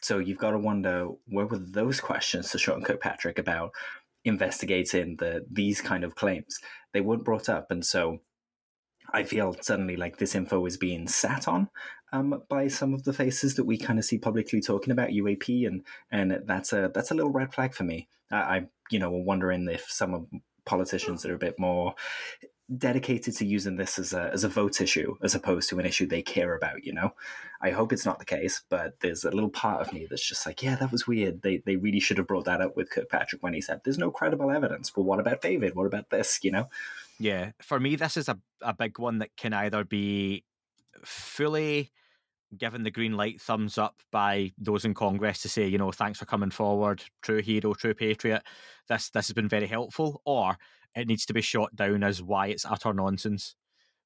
So you've got to wonder where were those questions to Sean Kirkpatrick about investigating the these kind of claims? They weren't brought up, and so I feel suddenly like this info is being sat on um, by some of the faces that we kind of see publicly talking about UAP, and and that's a that's a little red flag for me. I, I you know wondering if some of politicians that are a bit more dedicated to using this as a as a vote issue as opposed to an issue they care about. You know, I hope it's not the case, but there's a little part of me that's just like, yeah, that was weird. They they really should have brought that up with Kirkpatrick when he said, "There's no credible evidence." Well, what about David? What about this? You know? Yeah, for me, this is a a big one that can either be fully given the green light thumbs up by those in Congress to say, you know, thanks for coming forward, true hero, true patriot. This this has been very helpful, or it needs to be shot down as why it's utter nonsense.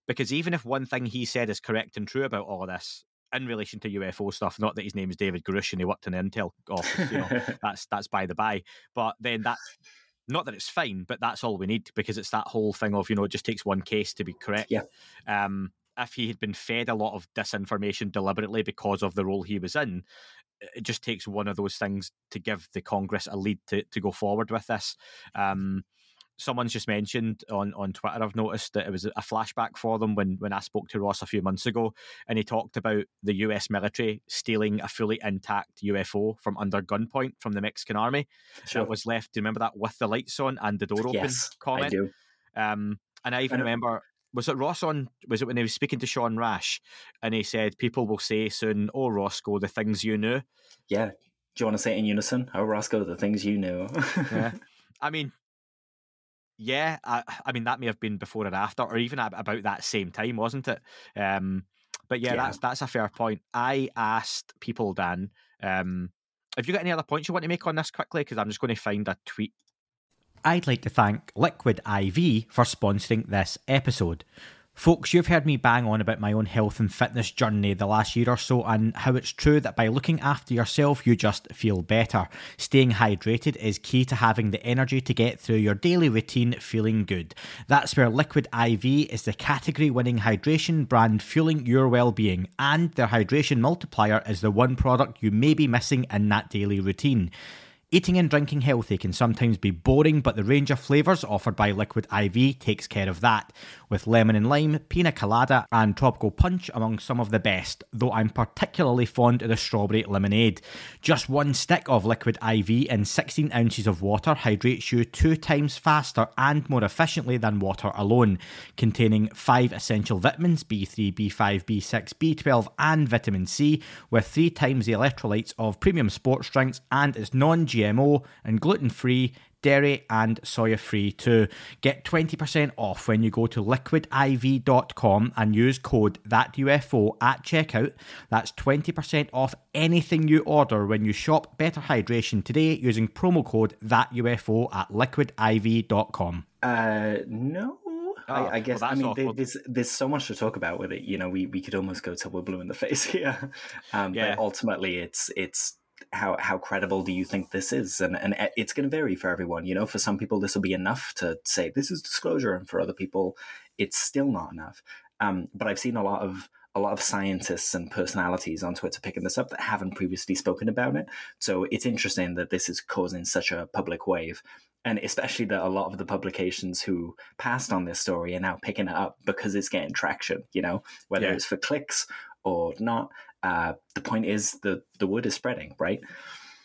Because even if one thing he said is correct and true about all of this, in relation to UFO stuff, not that his name is David Grusch and he worked in the Intel office, you know, that's that's by the by. But then that not that it's fine, but that's all we need because it's that whole thing of, you know, it just takes one case to be correct. Yeah. Um, if he had been fed a lot of disinformation deliberately because of the role he was in, it just takes one of those things to give the Congress a lead to, to go forward with this. Um, someone's just mentioned on, on Twitter, I've noticed that it was a flashback for them when, when I spoke to Ross a few months ago, and he talked about the US military stealing a fully intact UFO from under gunpoint from the Mexican army. Sure. That was left, do you remember that, with the lights on and the door open yes, comment? I do. Um, and I even I remember was it Ross on? Was it when he was speaking to Sean Rash, and he said people will say soon, "Oh, Roscoe, the things you knew." Yeah. Do you want to say it in unison? Oh, Roscoe, the things you knew. yeah. I mean, yeah, I, I, mean that may have been before or after, or even about that same time, wasn't it? Um, but yeah, yeah, that's that's a fair point. I asked people, Dan, um, have you got any other points you want to make on this quickly? Because I'm just going to find a tweet. I'd like to thank Liquid IV for sponsoring this episode. Folks, you've heard me bang on about my own health and fitness journey the last year or so, and how it's true that by looking after yourself, you just feel better. Staying hydrated is key to having the energy to get through your daily routine feeling good. That's where Liquid IV is the category winning hydration brand fueling your well being, and their hydration multiplier is the one product you may be missing in that daily routine. Eating and drinking healthy can sometimes be boring, but the range of flavours offered by Liquid IV takes care of that with lemon and lime, pina colada, and tropical punch among some of the best, though I'm particularly fond of the strawberry lemonade. Just one stick of liquid IV in 16 ounces of water hydrates you two times faster and more efficiently than water alone, containing five essential vitamins B3, B5, B6, B12, and vitamin C, with three times the electrolytes of premium sports drinks, and it's non GMO and gluten free dairy and soya free too. Get 20% off when you go to liquidiv.com and use code THATUFO at checkout. That's 20% off anything you order when you shop Better Hydration today using promo code THATUFO at liquidiv.com. Uh, no. Oh, I, I, guess well, I mean there, there's there's so much to talk about with it. You know, we, we could almost go till we're blue in the face here. Um, yeah. But ultimately, it's it's how how credible do you think this is? And and it's going to vary for everyone. You know, for some people this will be enough to say this is disclosure, and for other people, it's still not enough. Um, but I've seen a lot of a lot of scientists and personalities on Twitter picking this up that haven't previously spoken about it. So it's interesting that this is causing such a public wave. And especially that a lot of the publications who passed on this story are now picking it up because it's getting traction, you know, whether yeah. it's for clicks or not. Uh, the point is the the word is spreading, right?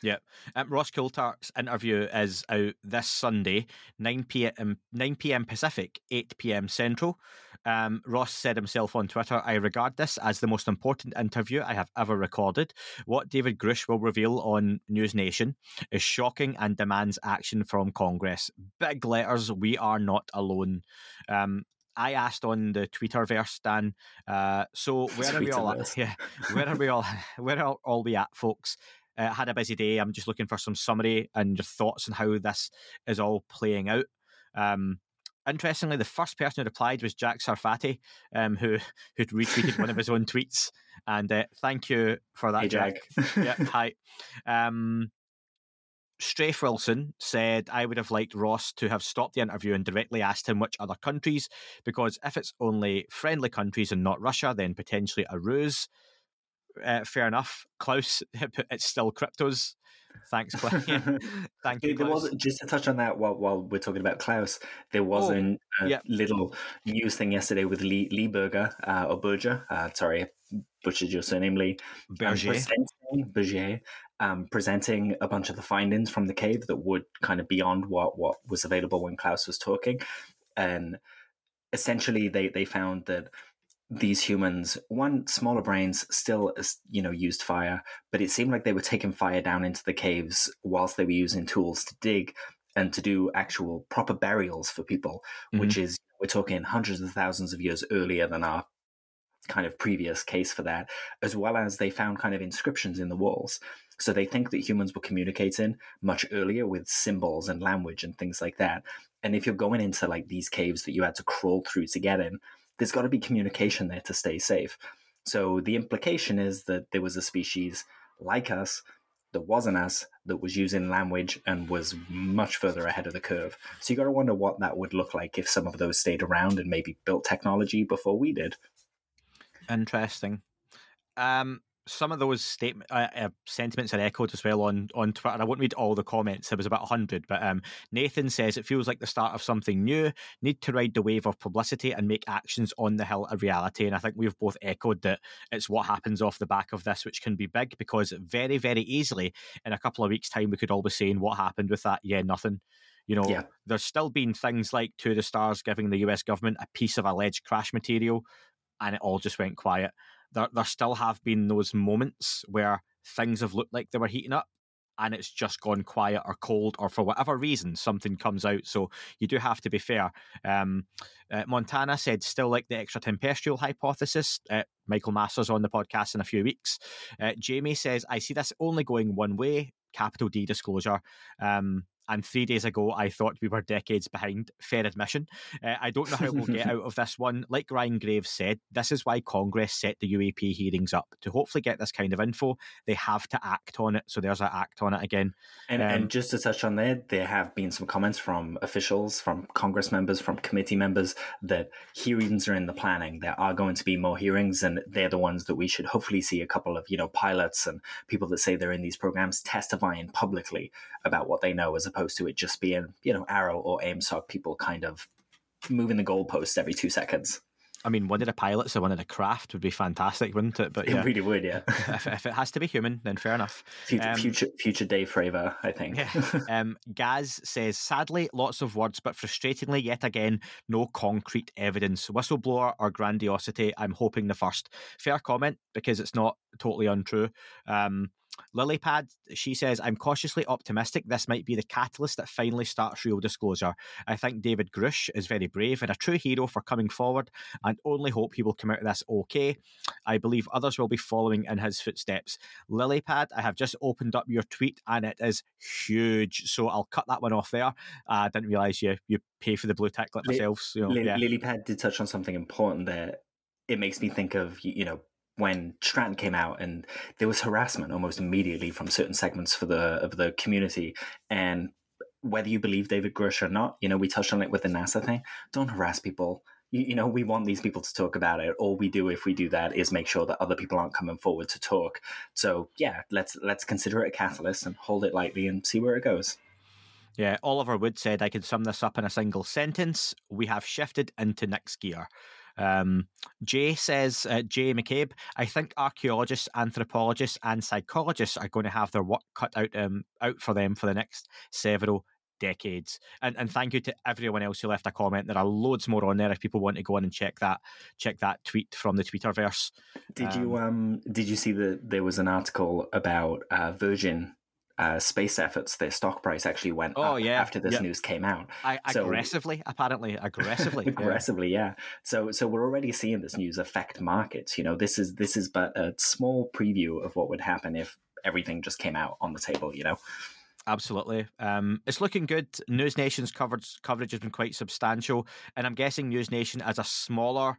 Yeah. Um, Ross Coulthart's interview is out this Sunday, 9 p.m. 9 p.m. Pacific, 8 p.m. Central. Um, Ross said himself on Twitter, I regard this as the most important interview I have ever recorded. What David Grusch will reveal on News Nation is shocking and demands action from Congress. Big letters, we are not alone. Um, I asked on the Twitterverse, Dan. Uh, so where are we all at? Yeah, where are we all? Where are all we at, folks? Uh, had a busy day. I'm just looking for some summary and your thoughts on how this is all playing out. Um, interestingly, the first person who replied was Jack Sarfatti, um, who who retweeted one of his own tweets. And uh, thank you for that, hey, Jack. Jack. yeah, hi. Um, Strafe Wilson said, I would have liked Ross to have stopped the interview and directly asked him which other countries, because if it's only friendly countries and not Russia, then potentially a ruse. Uh, fair enough. Klaus, it's still cryptos. Thanks, Klaus. Thank you. There was just to touch on that while, while we're talking about Klaus. There was oh, a yeah. little news thing yesterday with Lee, Lee Berger uh, or Berger. Uh, sorry, butchered your surname, Lee. Berger. Um, Berger um, presenting a bunch of the findings from the cave that would kind of beyond what what was available when Klaus was talking, and essentially they they found that these humans one smaller brains still you know used fire but it seemed like they were taking fire down into the caves whilst they were using tools to dig and to do actual proper burials for people mm-hmm. which is we're talking hundreds of thousands of years earlier than our kind of previous case for that as well as they found kind of inscriptions in the walls so they think that humans were communicating much earlier with symbols and language and things like that. And if you're going into like these caves that you had to crawl through to get in, there's got to be communication there to stay safe. So the implication is that there was a species like us that wasn't us that was using language and was much further ahead of the curve. So you got to wonder what that would look like if some of those stayed around and maybe built technology before we did. Interesting. Um, some of those statement uh, uh, sentiments are echoed as well on on Twitter. I won't read all the comments. There was about hundred, but um, Nathan says it feels like the start of something new. Need to ride the wave of publicity and make actions on the hill a reality. And I think we've both echoed that it's what happens off the back of this, which can be big because very very easily in a couple of weeks' time we could all be saying what happened with that. Yeah, nothing. You know, yeah. there's still been things like to the stars giving the US government a piece of alleged crash material, and it all just went quiet there, there still have been those moments where things have looked like they were heating up and it's just gone quiet or cold or for whatever reason something comes out. So you do have to be fair. Um, uh, montana said still like the extraterrestrial hypothesis. Uh, michael masters on the podcast in a few weeks. Uh, jamie says i see this only going one way. Capital d disclosure. Um, and three days ago, I thought we were decades behind. Fair admission. Uh, I don't know how we'll get out of this one. Like Ryan Graves said, this is why Congress set the UAP hearings up to hopefully get this kind of info. They have to act on it. So there's an act on it again. And, um, and just to touch on there, there have been some comments from officials, from Congress members, from committee members that hearings are in the planning. There are going to be more hearings, and they're the ones that we should hopefully see a couple of you know pilots and people that say they're in these programs testifying publicly about what they know as opposed to it just being, you know, AARO or AOIMSG people kind of moving the goalposts every two seconds. I mean, one of the pilots or one of the craft would be fantastic, wouldn't it? But yeah, it really would, yeah. if, if, it has to be human, then fair enough. Future, um, future, future Dave Fravor, I think. yeah. Um, Gaz says, sadly, lots of words, but frustratingly, yet again, no concrete evidence. Whistleblower or grandiosity? I'm hoping the first. Fair comment because it's not totally untrue. Um, Lilypad, she says, I'm cautiously optimistic this might be the catalyst that finally starts real disclosure. I think David Grusch is very brave and a true hero for coming forward and only hope he will come out of this okay. I believe others will be following in his footsteps. Lilypad, I have just opened up your tweet and it is huge. So I'll cut that one off there. Uh, I didn't realise you you pay for the blue tick like myself. You know, yeah. Lilypad did touch on something important there. It makes me think of, you know, when Stratton came out, and there was harassment almost immediately from certain segments for the of the community, and whether you believe David Grusch or not, you know, we touched on it with the NASA thing. Don't harass people. You, you, know, we want these people to talk about it. All we do if we do that is make sure that other people aren't coming forward to talk. So yeah, let's let's consider it a catalyst and hold it lightly and see where it goes. Yeah, Oliver Wood said I could sum this up in a single sentence. We have shifted into next gear. Um, Jay says, uh, Jay McCabe, I think archaeologists, anthropologists, and psychologists are going to have their work cut out um, out for them for the next several decades. And and thank you to everyone else who left a comment. There are loads more on there if people want to go on and check that check that tweet from the Twitterverse. Did um, you um did you see that there was an article about uh, Virgin uh, space efforts, their stock price actually went oh, up yeah. after this yep. news came out. I, so, aggressively, apparently, aggressively, aggressively, yeah. yeah. So, so we're already seeing this news affect markets. You know, this is this is but a small preview of what would happen if everything just came out on the table. You know. Absolutely. Um, it's looking good. News Nation's coverage coverage has been quite substantial, and I'm guessing News Nation as a smaller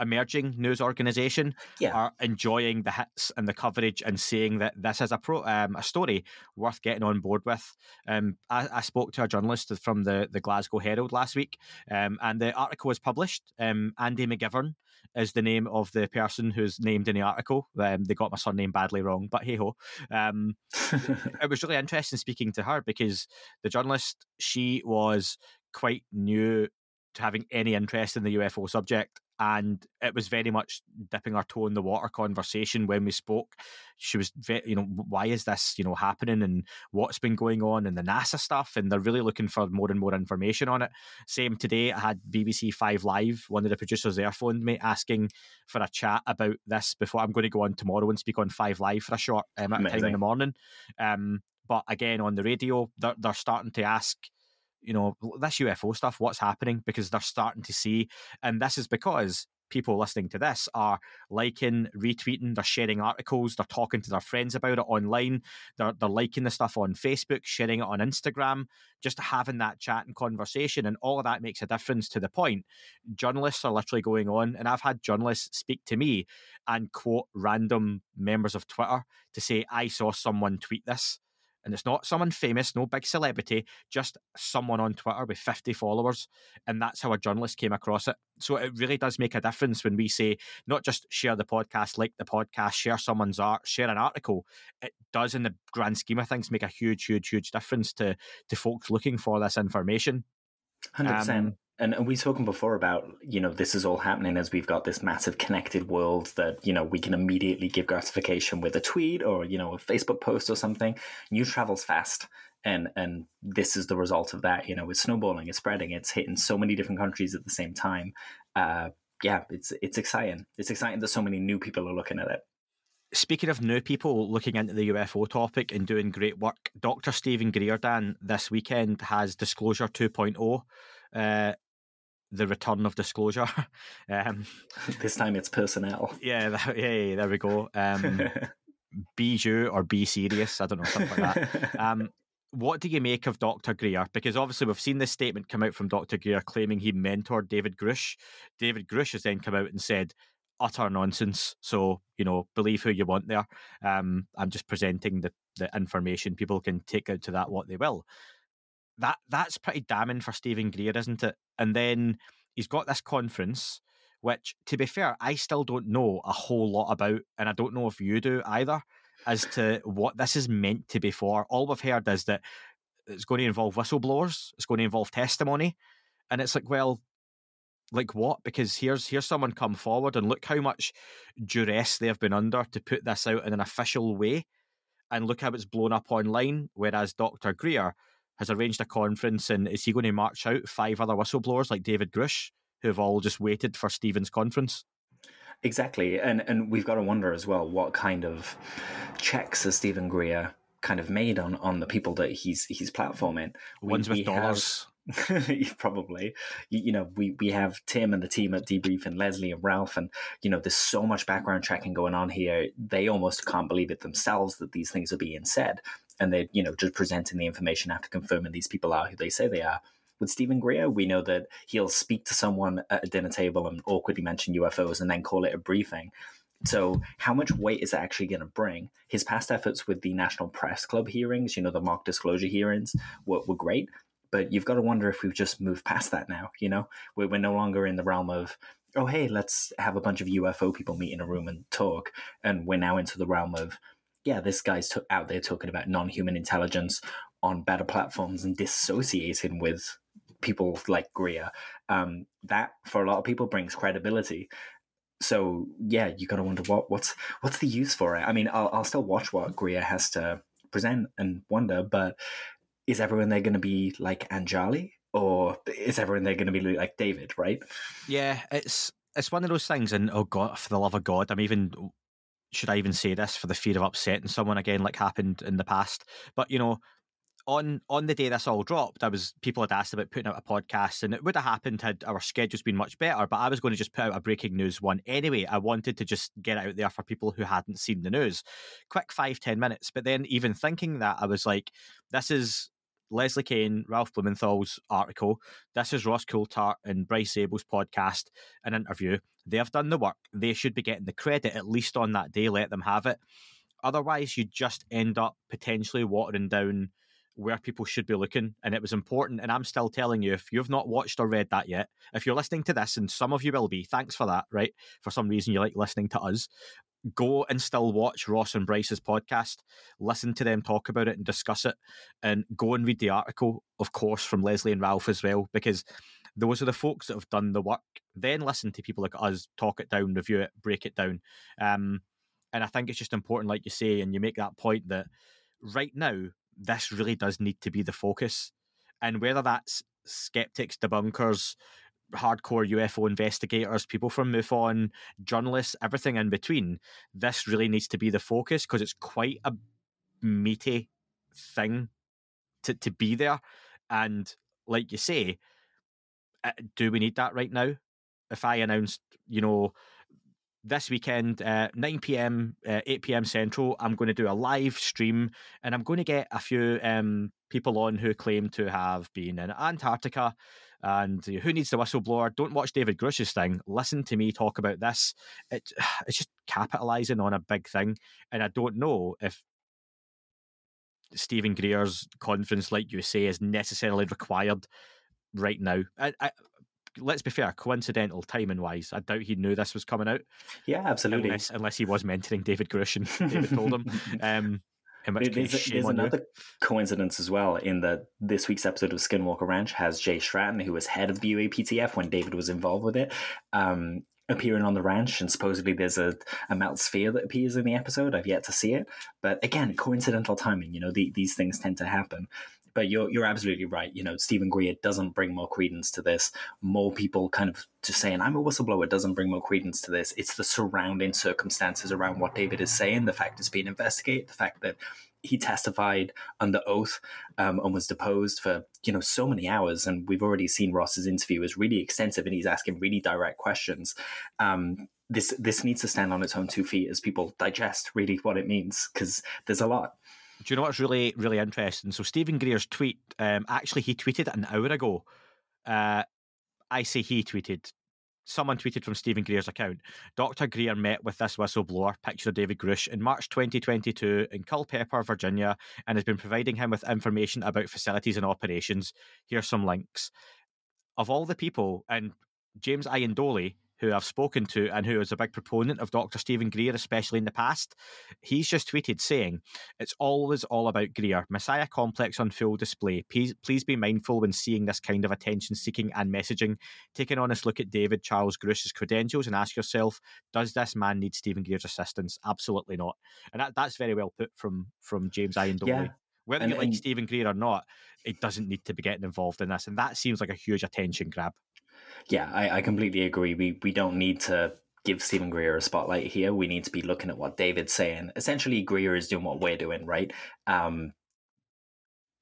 emerging news organization yeah. are enjoying the hits and the coverage and seeing that this is a pro um, a story worth getting on board with. Um, I, I, spoke to a journalist from the, the Glasgow Herald last week, um, and the article was published. Um, Andy McGivern is the name of the person who's named in the article. Um, they got my surname badly wrong, but hey ho. Um, it was really interesting speaking to her because the journalist she was quite new to having any interest in the UFO subject and it was very much dipping our toe in the water conversation when we spoke. She was, very, you know, why is this, you know, happening and what's been going on and the NASA stuff, and they're really looking for more and more information on it. Same today, I had BBC Five Live, one of the producers there phoned me asking for a chat about this before I'm going to go on tomorrow and speak on Five Live for a short um, time in the morning. Um, but again, on the radio, they're, they're starting to ask you know, this UFO stuff, what's happening, because they're starting to see. And this is because people listening to this are liking, retweeting, they're sharing articles, they're talking to their friends about it online, they're, they're liking the stuff on Facebook, sharing it on Instagram, just having that chat and conversation. And all of that makes a difference to the point. Journalists are literally going on, and I've had journalists speak to me and quote random members of Twitter to say, I saw someone tweet this and it's not someone famous, no big celebrity, just someone on Twitter with 50 followers. And that's how a journalist came across it. So it really does make a difference when we say not just share the podcast, like the podcast, share someone's art, share an article. It does, in the grand scheme of things, make a huge, huge, huge difference to to folks looking for this information. Hundred um, percent. And, and we've spoken before about, you know, this is all happening as we've got this massive connected world that, you know, we can immediately give gratification with a tweet or, you know, a Facebook post or something. News travels fast. And and this is the result of that. You know, it's snowballing, it's spreading, it's hitting so many different countries at the same time. Uh, yeah, it's it's exciting. It's exciting that so many new people are looking at it. Speaking of new people looking into the UFO topic and doing great work, Dr. Steven Greer, Dan, this weekend has Disclosure 2.0. Uh, the return of disclosure. um, this time it's personnel. Yeah, that, yeah, there we go. Um, be you or be serious. I don't know something like that. Um, what do you make of Dr. Greer? Because obviously we've seen this statement come out from Dr. Greer claiming he mentored David Grusch. David Grusch has then come out and said utter nonsense. So you know, believe who you want there. Um, I'm just presenting the the information. People can take out to that what they will that that's pretty damning for Steven Greer, isn't it? And then he's got this conference, which, to be fair, I still don't know a whole lot about, and I don't know if you do either, as to what this is meant to be for. All we've heard is that it's going to involve whistleblowers, it's going to involve testimony, and it's like, well, like what? Because here's here's someone come forward and look how much duress they've been under to put this out in an official way, and look how it's blown up online. Whereas Dr. Greer has arranged a conference, and is he going to march out five other whistleblowers like David Grusch, who have all just waited for Steven's conference? Exactly, and and we've got to wonder as well what kind of checks has Steven Greer kind of made on on the people that he's he's platforming. Ones with dollars. probably you, you, know we we have tim and the team at debrief and leslie and ralph and you know there's so much background tracking going on here they almost can't believe it themselves that these things are being said and they you know just presenting the information after confirming these people are who they say they are. With Steven Greer, we know that he'll speak to someone at a dinner table and awkwardly mention UFOs and then call it a briefing. So, how much weight is it actually going to bring? His past efforts with the National Press Club hearings, you know, the mock disclosure hearings, were, were great. But you've got to wonder if we've just moved past that now. You know, we're, we're no longer in the realm of, oh, hey, let's have a bunch of UFO people meet in a room and talk. And we're now into the realm of, yeah, this guy's t- out there talking about non-human intelligence on better platforms and dissociating with people like Greer. Um, that for a lot of people brings credibility. So yeah, you got to wonder what what's what's the use for it. I mean, I'll, I'll still watch what Greer has to present and wonder, but is everyone there going to be like Anjali, or is everyone there going to be like David? Right? Yeah, it's it's one of those things, and oh god, for the love of God, I'm even should I even say this for the fear of upsetting someone again, like happened in the past? But you know, on on the day this all dropped, I was people had asked about putting out a podcast, and it would have happened had our schedules been much better. But I was going to just put out a breaking news one anyway. I wanted to just get out there for people who hadn't seen the news, quick five ten minutes. But then even thinking that, I was like, this is Leslie Kean, Ralph Blumenthal's article. This is Ross Coulthart and Bryce Zabel's podcast, an interview. They have done the work. They should be getting the credit at least on that day. Let them have it. Otherwise, you just end up potentially watering down where people should be looking. And it was important. And I'm still telling you, if you've not watched or read that yet, if you're listening to this, and some of you will be, thanks for that, right? For some reason, you like listening to us go and still watch Ross and Bryce's podcast, listen to them talk about it and discuss it, and go and read the article, of course, from Leslie and Ralph as well, because those are the folks that have done the work. Then listen to people like us talk it down, review it, break it down. Um, and I think it's just important, like you say, and you make that point that right now, this really does need to be the focus. And whether that's skeptics, debunkers, hardcore UFO investigators, people from MUFON, journalists, everything in between. This really needs to be the focus because it's quite a meaty thing to, to be there. And like you say, uh, do we need that right now? If I announced, you know, this weekend, uh, 9 p.m., uh, 8 p.m. Central, I'm going to do a live stream and I'm going to get a few um, people on who claim to have been in Antarctica and who needs the whistleblower? Don't watch David Grusch's thing. Listen to me talk about this. It, it's just capitalizing on a big thing. And I don't know if Stephen Greer's conference, like you say, is necessarily required right now. I, I, let's be fair, coincidental timing wise, I doubt he knew this was coming out. Yeah, absolutely. Unless, unless he was mentoring David Grusch and David told him. Um, there's, there's another you. coincidence as well in that this week's episode of Skinwalker Ranch has Jay Stratton, who was head of the UAPTF when David was involved with it, um, appearing on the ranch. And supposedly there's a, a melt sphere that appears in the episode. I've yet to see it. But again, coincidental timing. You know, the, these things tend to happen but you're you're absolutely right. You know, Steven Greer doesn't bring more credence to this. More people kind of just saying I'm a whistleblower doesn't bring more credence to this. It's the surrounding circumstances around what David is saying, the fact it's being investigated, the fact that he testified under oath um, and was deposed for you know so many hours and we've already seen ross's interview is really extensive and he's asking really direct questions um, this this needs to stand on its own two feet as people digest really what it means because there's a lot do you know what's really, really interesting? So Steven Greer's tweet, um, actually, he tweeted an hour ago. Uh, I say he tweeted. Someone tweeted from Steven Greer's account. Dr. Greer met with this whistleblower, picture David Grusch, in March 2022 in Culpeper, Virginia, and has been providing him with information about facilities and operations. Here's some links. Of all the people, and James Iandoli, who I've spoken to and who is a big proponent of Dr. Steven Greer, especially in the past, he's just tweeted saying, It's always all about Greer. Messiah complex on full display. Please, please be mindful when seeing this kind of attention seeking and messaging. Take an honest look at David Charles Grusch's credentials and ask yourself, Does this man need Steven Greer's assistance? Absolutely not. And that, that's very well put from, from James Iandoli. Yeah. Whether and, you like Steven Greer or not, it doesn't need to be getting involved in this. And that seems like a huge attention grab. Yeah, I, I completely agree. We we don't need to give Steven Greer a spotlight here. We need to be looking at what David's saying. Essentially, Greer is doing what we're doing, right? Um,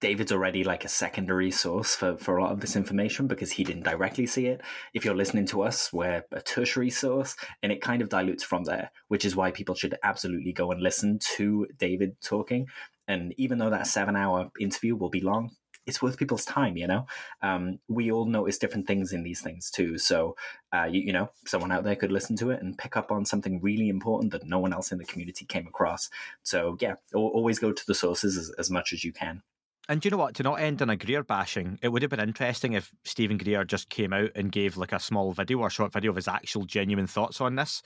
David's already like a secondary source for, for a lot of this information because he didn't directly see it. If you're listening to us, we're a tertiary source and it kind of dilutes from there, which is why people should absolutely go and listen to David talking. And even though that seven hour interview will be long, it's worth people's time, you know? Um, we all notice different things in these things too. So, uh, you, you, know, someone out there could listen to it and pick up on something really important that no one else in the community came across. So, yeah, always go to the sources as, as much as you can. And you know what? To not end on a Greer bashing, it would have been interesting if Steven Greer just came out and gave like a small video or short video of his actual genuine thoughts on this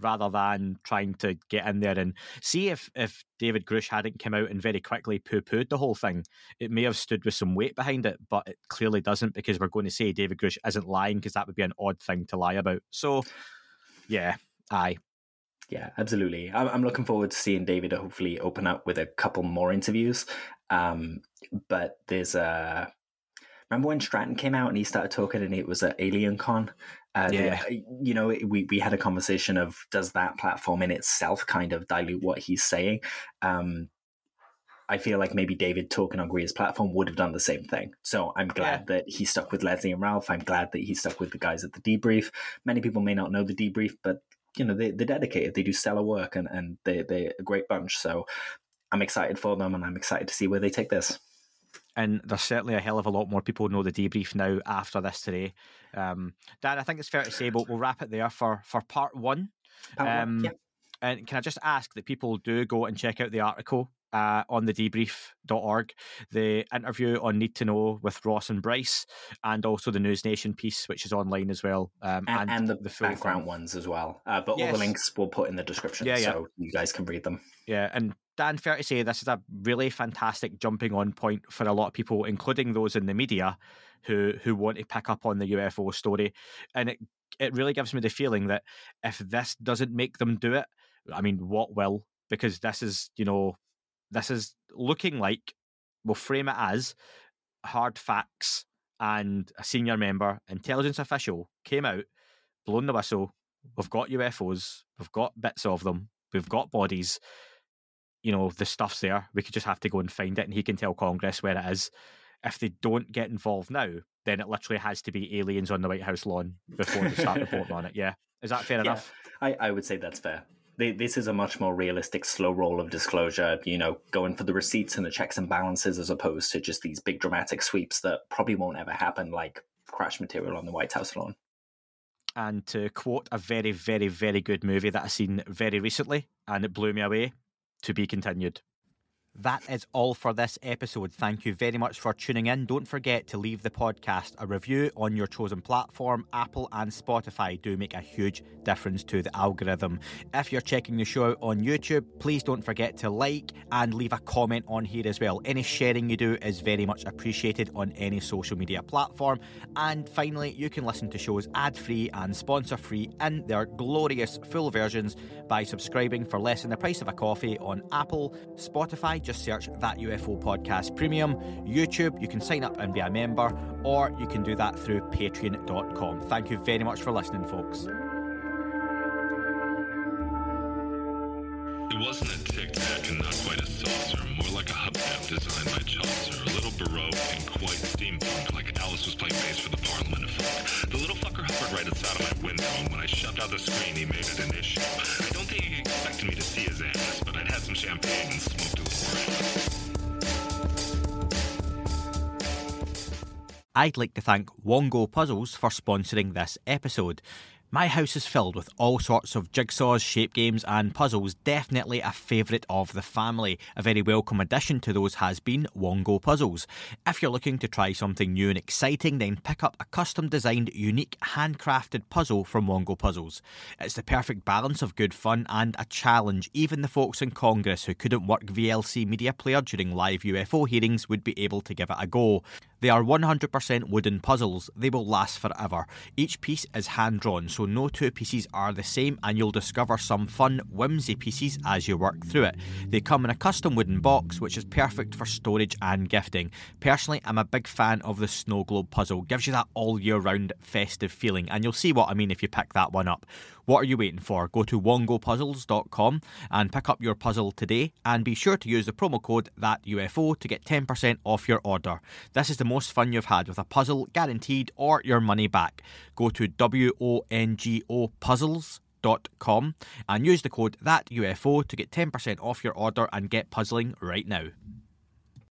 rather than trying to get in there and see if, if David Grusch hadn't come out and very quickly poo pooed the whole thing. It may have stood with some weight behind it, but it clearly doesn't because we're going to say David Grusch isn't lying because that would be an odd thing to lie about. So, yeah, aye. Yeah, absolutely. I'm looking forward to seeing David hopefully open up with a couple more interviews. Um, but there's a remember when Stratton came out and he started talking and it was at Alien Con? Uh, yeah. you know, we, we had a conversation of does that platform in itself kind of dilute what he's saying? Um, I feel like maybe David talking on Greer's platform would have done the same thing. So I'm glad yeah. that he stuck with Leslie and Ralph. I'm glad that he stuck with the guys at the debrief. Many people may not know the debrief, but you know, they, they're dedicated. They do stellar work and, and they, they're a great bunch. So I'm excited for them and I'm excited to see where they take this and there's certainly a hell of a lot more people know the debrief now after this today. Um, Dan, I think it's fair to say, but we'll wrap it there for for part one. Part um, one yeah. And can I just ask that people do go and check out the article uh, on the debrief.org, the interview on Need to Know with Ross and Bryce, and also the News Nation piece, which is online as well. Um, and, and, and, the, the background ones as well. Uh, but yes. all the links we'll put in the description yeah, yeah. so you guys can read them. Yeah, and Dan, fair to say, this is a really fantastic jumping on point for a lot of people, including those in the media who who want to pick up on the UFO story. And it it really gives me the feeling that if this doesn't make them do it, I mean, what will? Because this is, you know, this is looking like we'll frame it as hard facts and a senior member, intelligence official, came out, blown the whistle. We've got UFOs, we've got bits of them, we've got bodies you know, the stuff's there. We could just have to go and find it, and he can tell Congress where it is. If they don't get involved now, then it literally has to be aliens on the White House lawn before they start reporting on it. Yeah, is that fair yeah, enough? I, I would say that's fair. This is a much more realistic, slow roll of disclosure. You know, going for the receipts and the checks and balances as opposed to just these big dramatic sweeps that probably won't ever happen, like crash material on the White House lawn. And to quote a very, very, very good movie that I've seen very recently, and it blew me away to be continued. That is all for this episode. Thank you very much for tuning in. Don't forget to leave the podcast a review on your chosen platform. Apple and Spotify do make a huge difference to the algorithm. If you're checking the show out on YouTube, please don't forget to like and leave a comment on here as well. Any sharing you do is very much appreciated on any social media platform. And finally, you can listen to shows ad free and sponsor free in their glorious full versions by subscribing for less than the price of a coffee on Apple, Spotify just search That UFO Podcast Premium. YouTube, you can sign up and be a member, or you can do that through patreon.com. Thank you very much for listening, folks. It wasn't a tic tac and not quite a saucer, more like a hubcap designed by Chaucer. A little baroque and quite steampunk, like Alice was playing bass for the Parliament of Folk. The little fucker hovered right outside of my window, and when I shoved out the screen, he made it an issue. I don't think he expected me to see his ass, but I'd had some champagne and I'd like to thank Wongo Puzzles for sponsoring this episode. My house is filled with all sorts of jigsaws, shape games, and puzzles. Definitely a favourite of the family. A very welcome addition to those has been Wongo Puzzles. If you're looking to try something new and exciting, then pick up a custom designed, unique, handcrafted puzzle from Wongo Puzzles. It's the perfect balance of good fun and a challenge. Even the folks in Congress who couldn't work VLC Media Player during live UFO hearings would be able to give it a go. They are 100% wooden puzzles. They will last forever. Each piece is hand drawn, so no two pieces are the same, and you'll discover some fun, whimsy pieces as you work through it. They come in a custom wooden box, which is perfect for storage and gifting. Personally, I'm a big fan of the snow globe puzzle. Gives you that all year round festive feeling, and you'll see what I mean if you pick that one up. What are you waiting for? Go to wongopuzzles.com and pick up your puzzle today, and be sure to use the promo code that UFO to get 10% off your order. This is the most fun you've had with a puzzle, guaranteed, or your money back. Go to WONGO puzzles.com and use the code that UFO to get 10% off your order and get puzzling right now.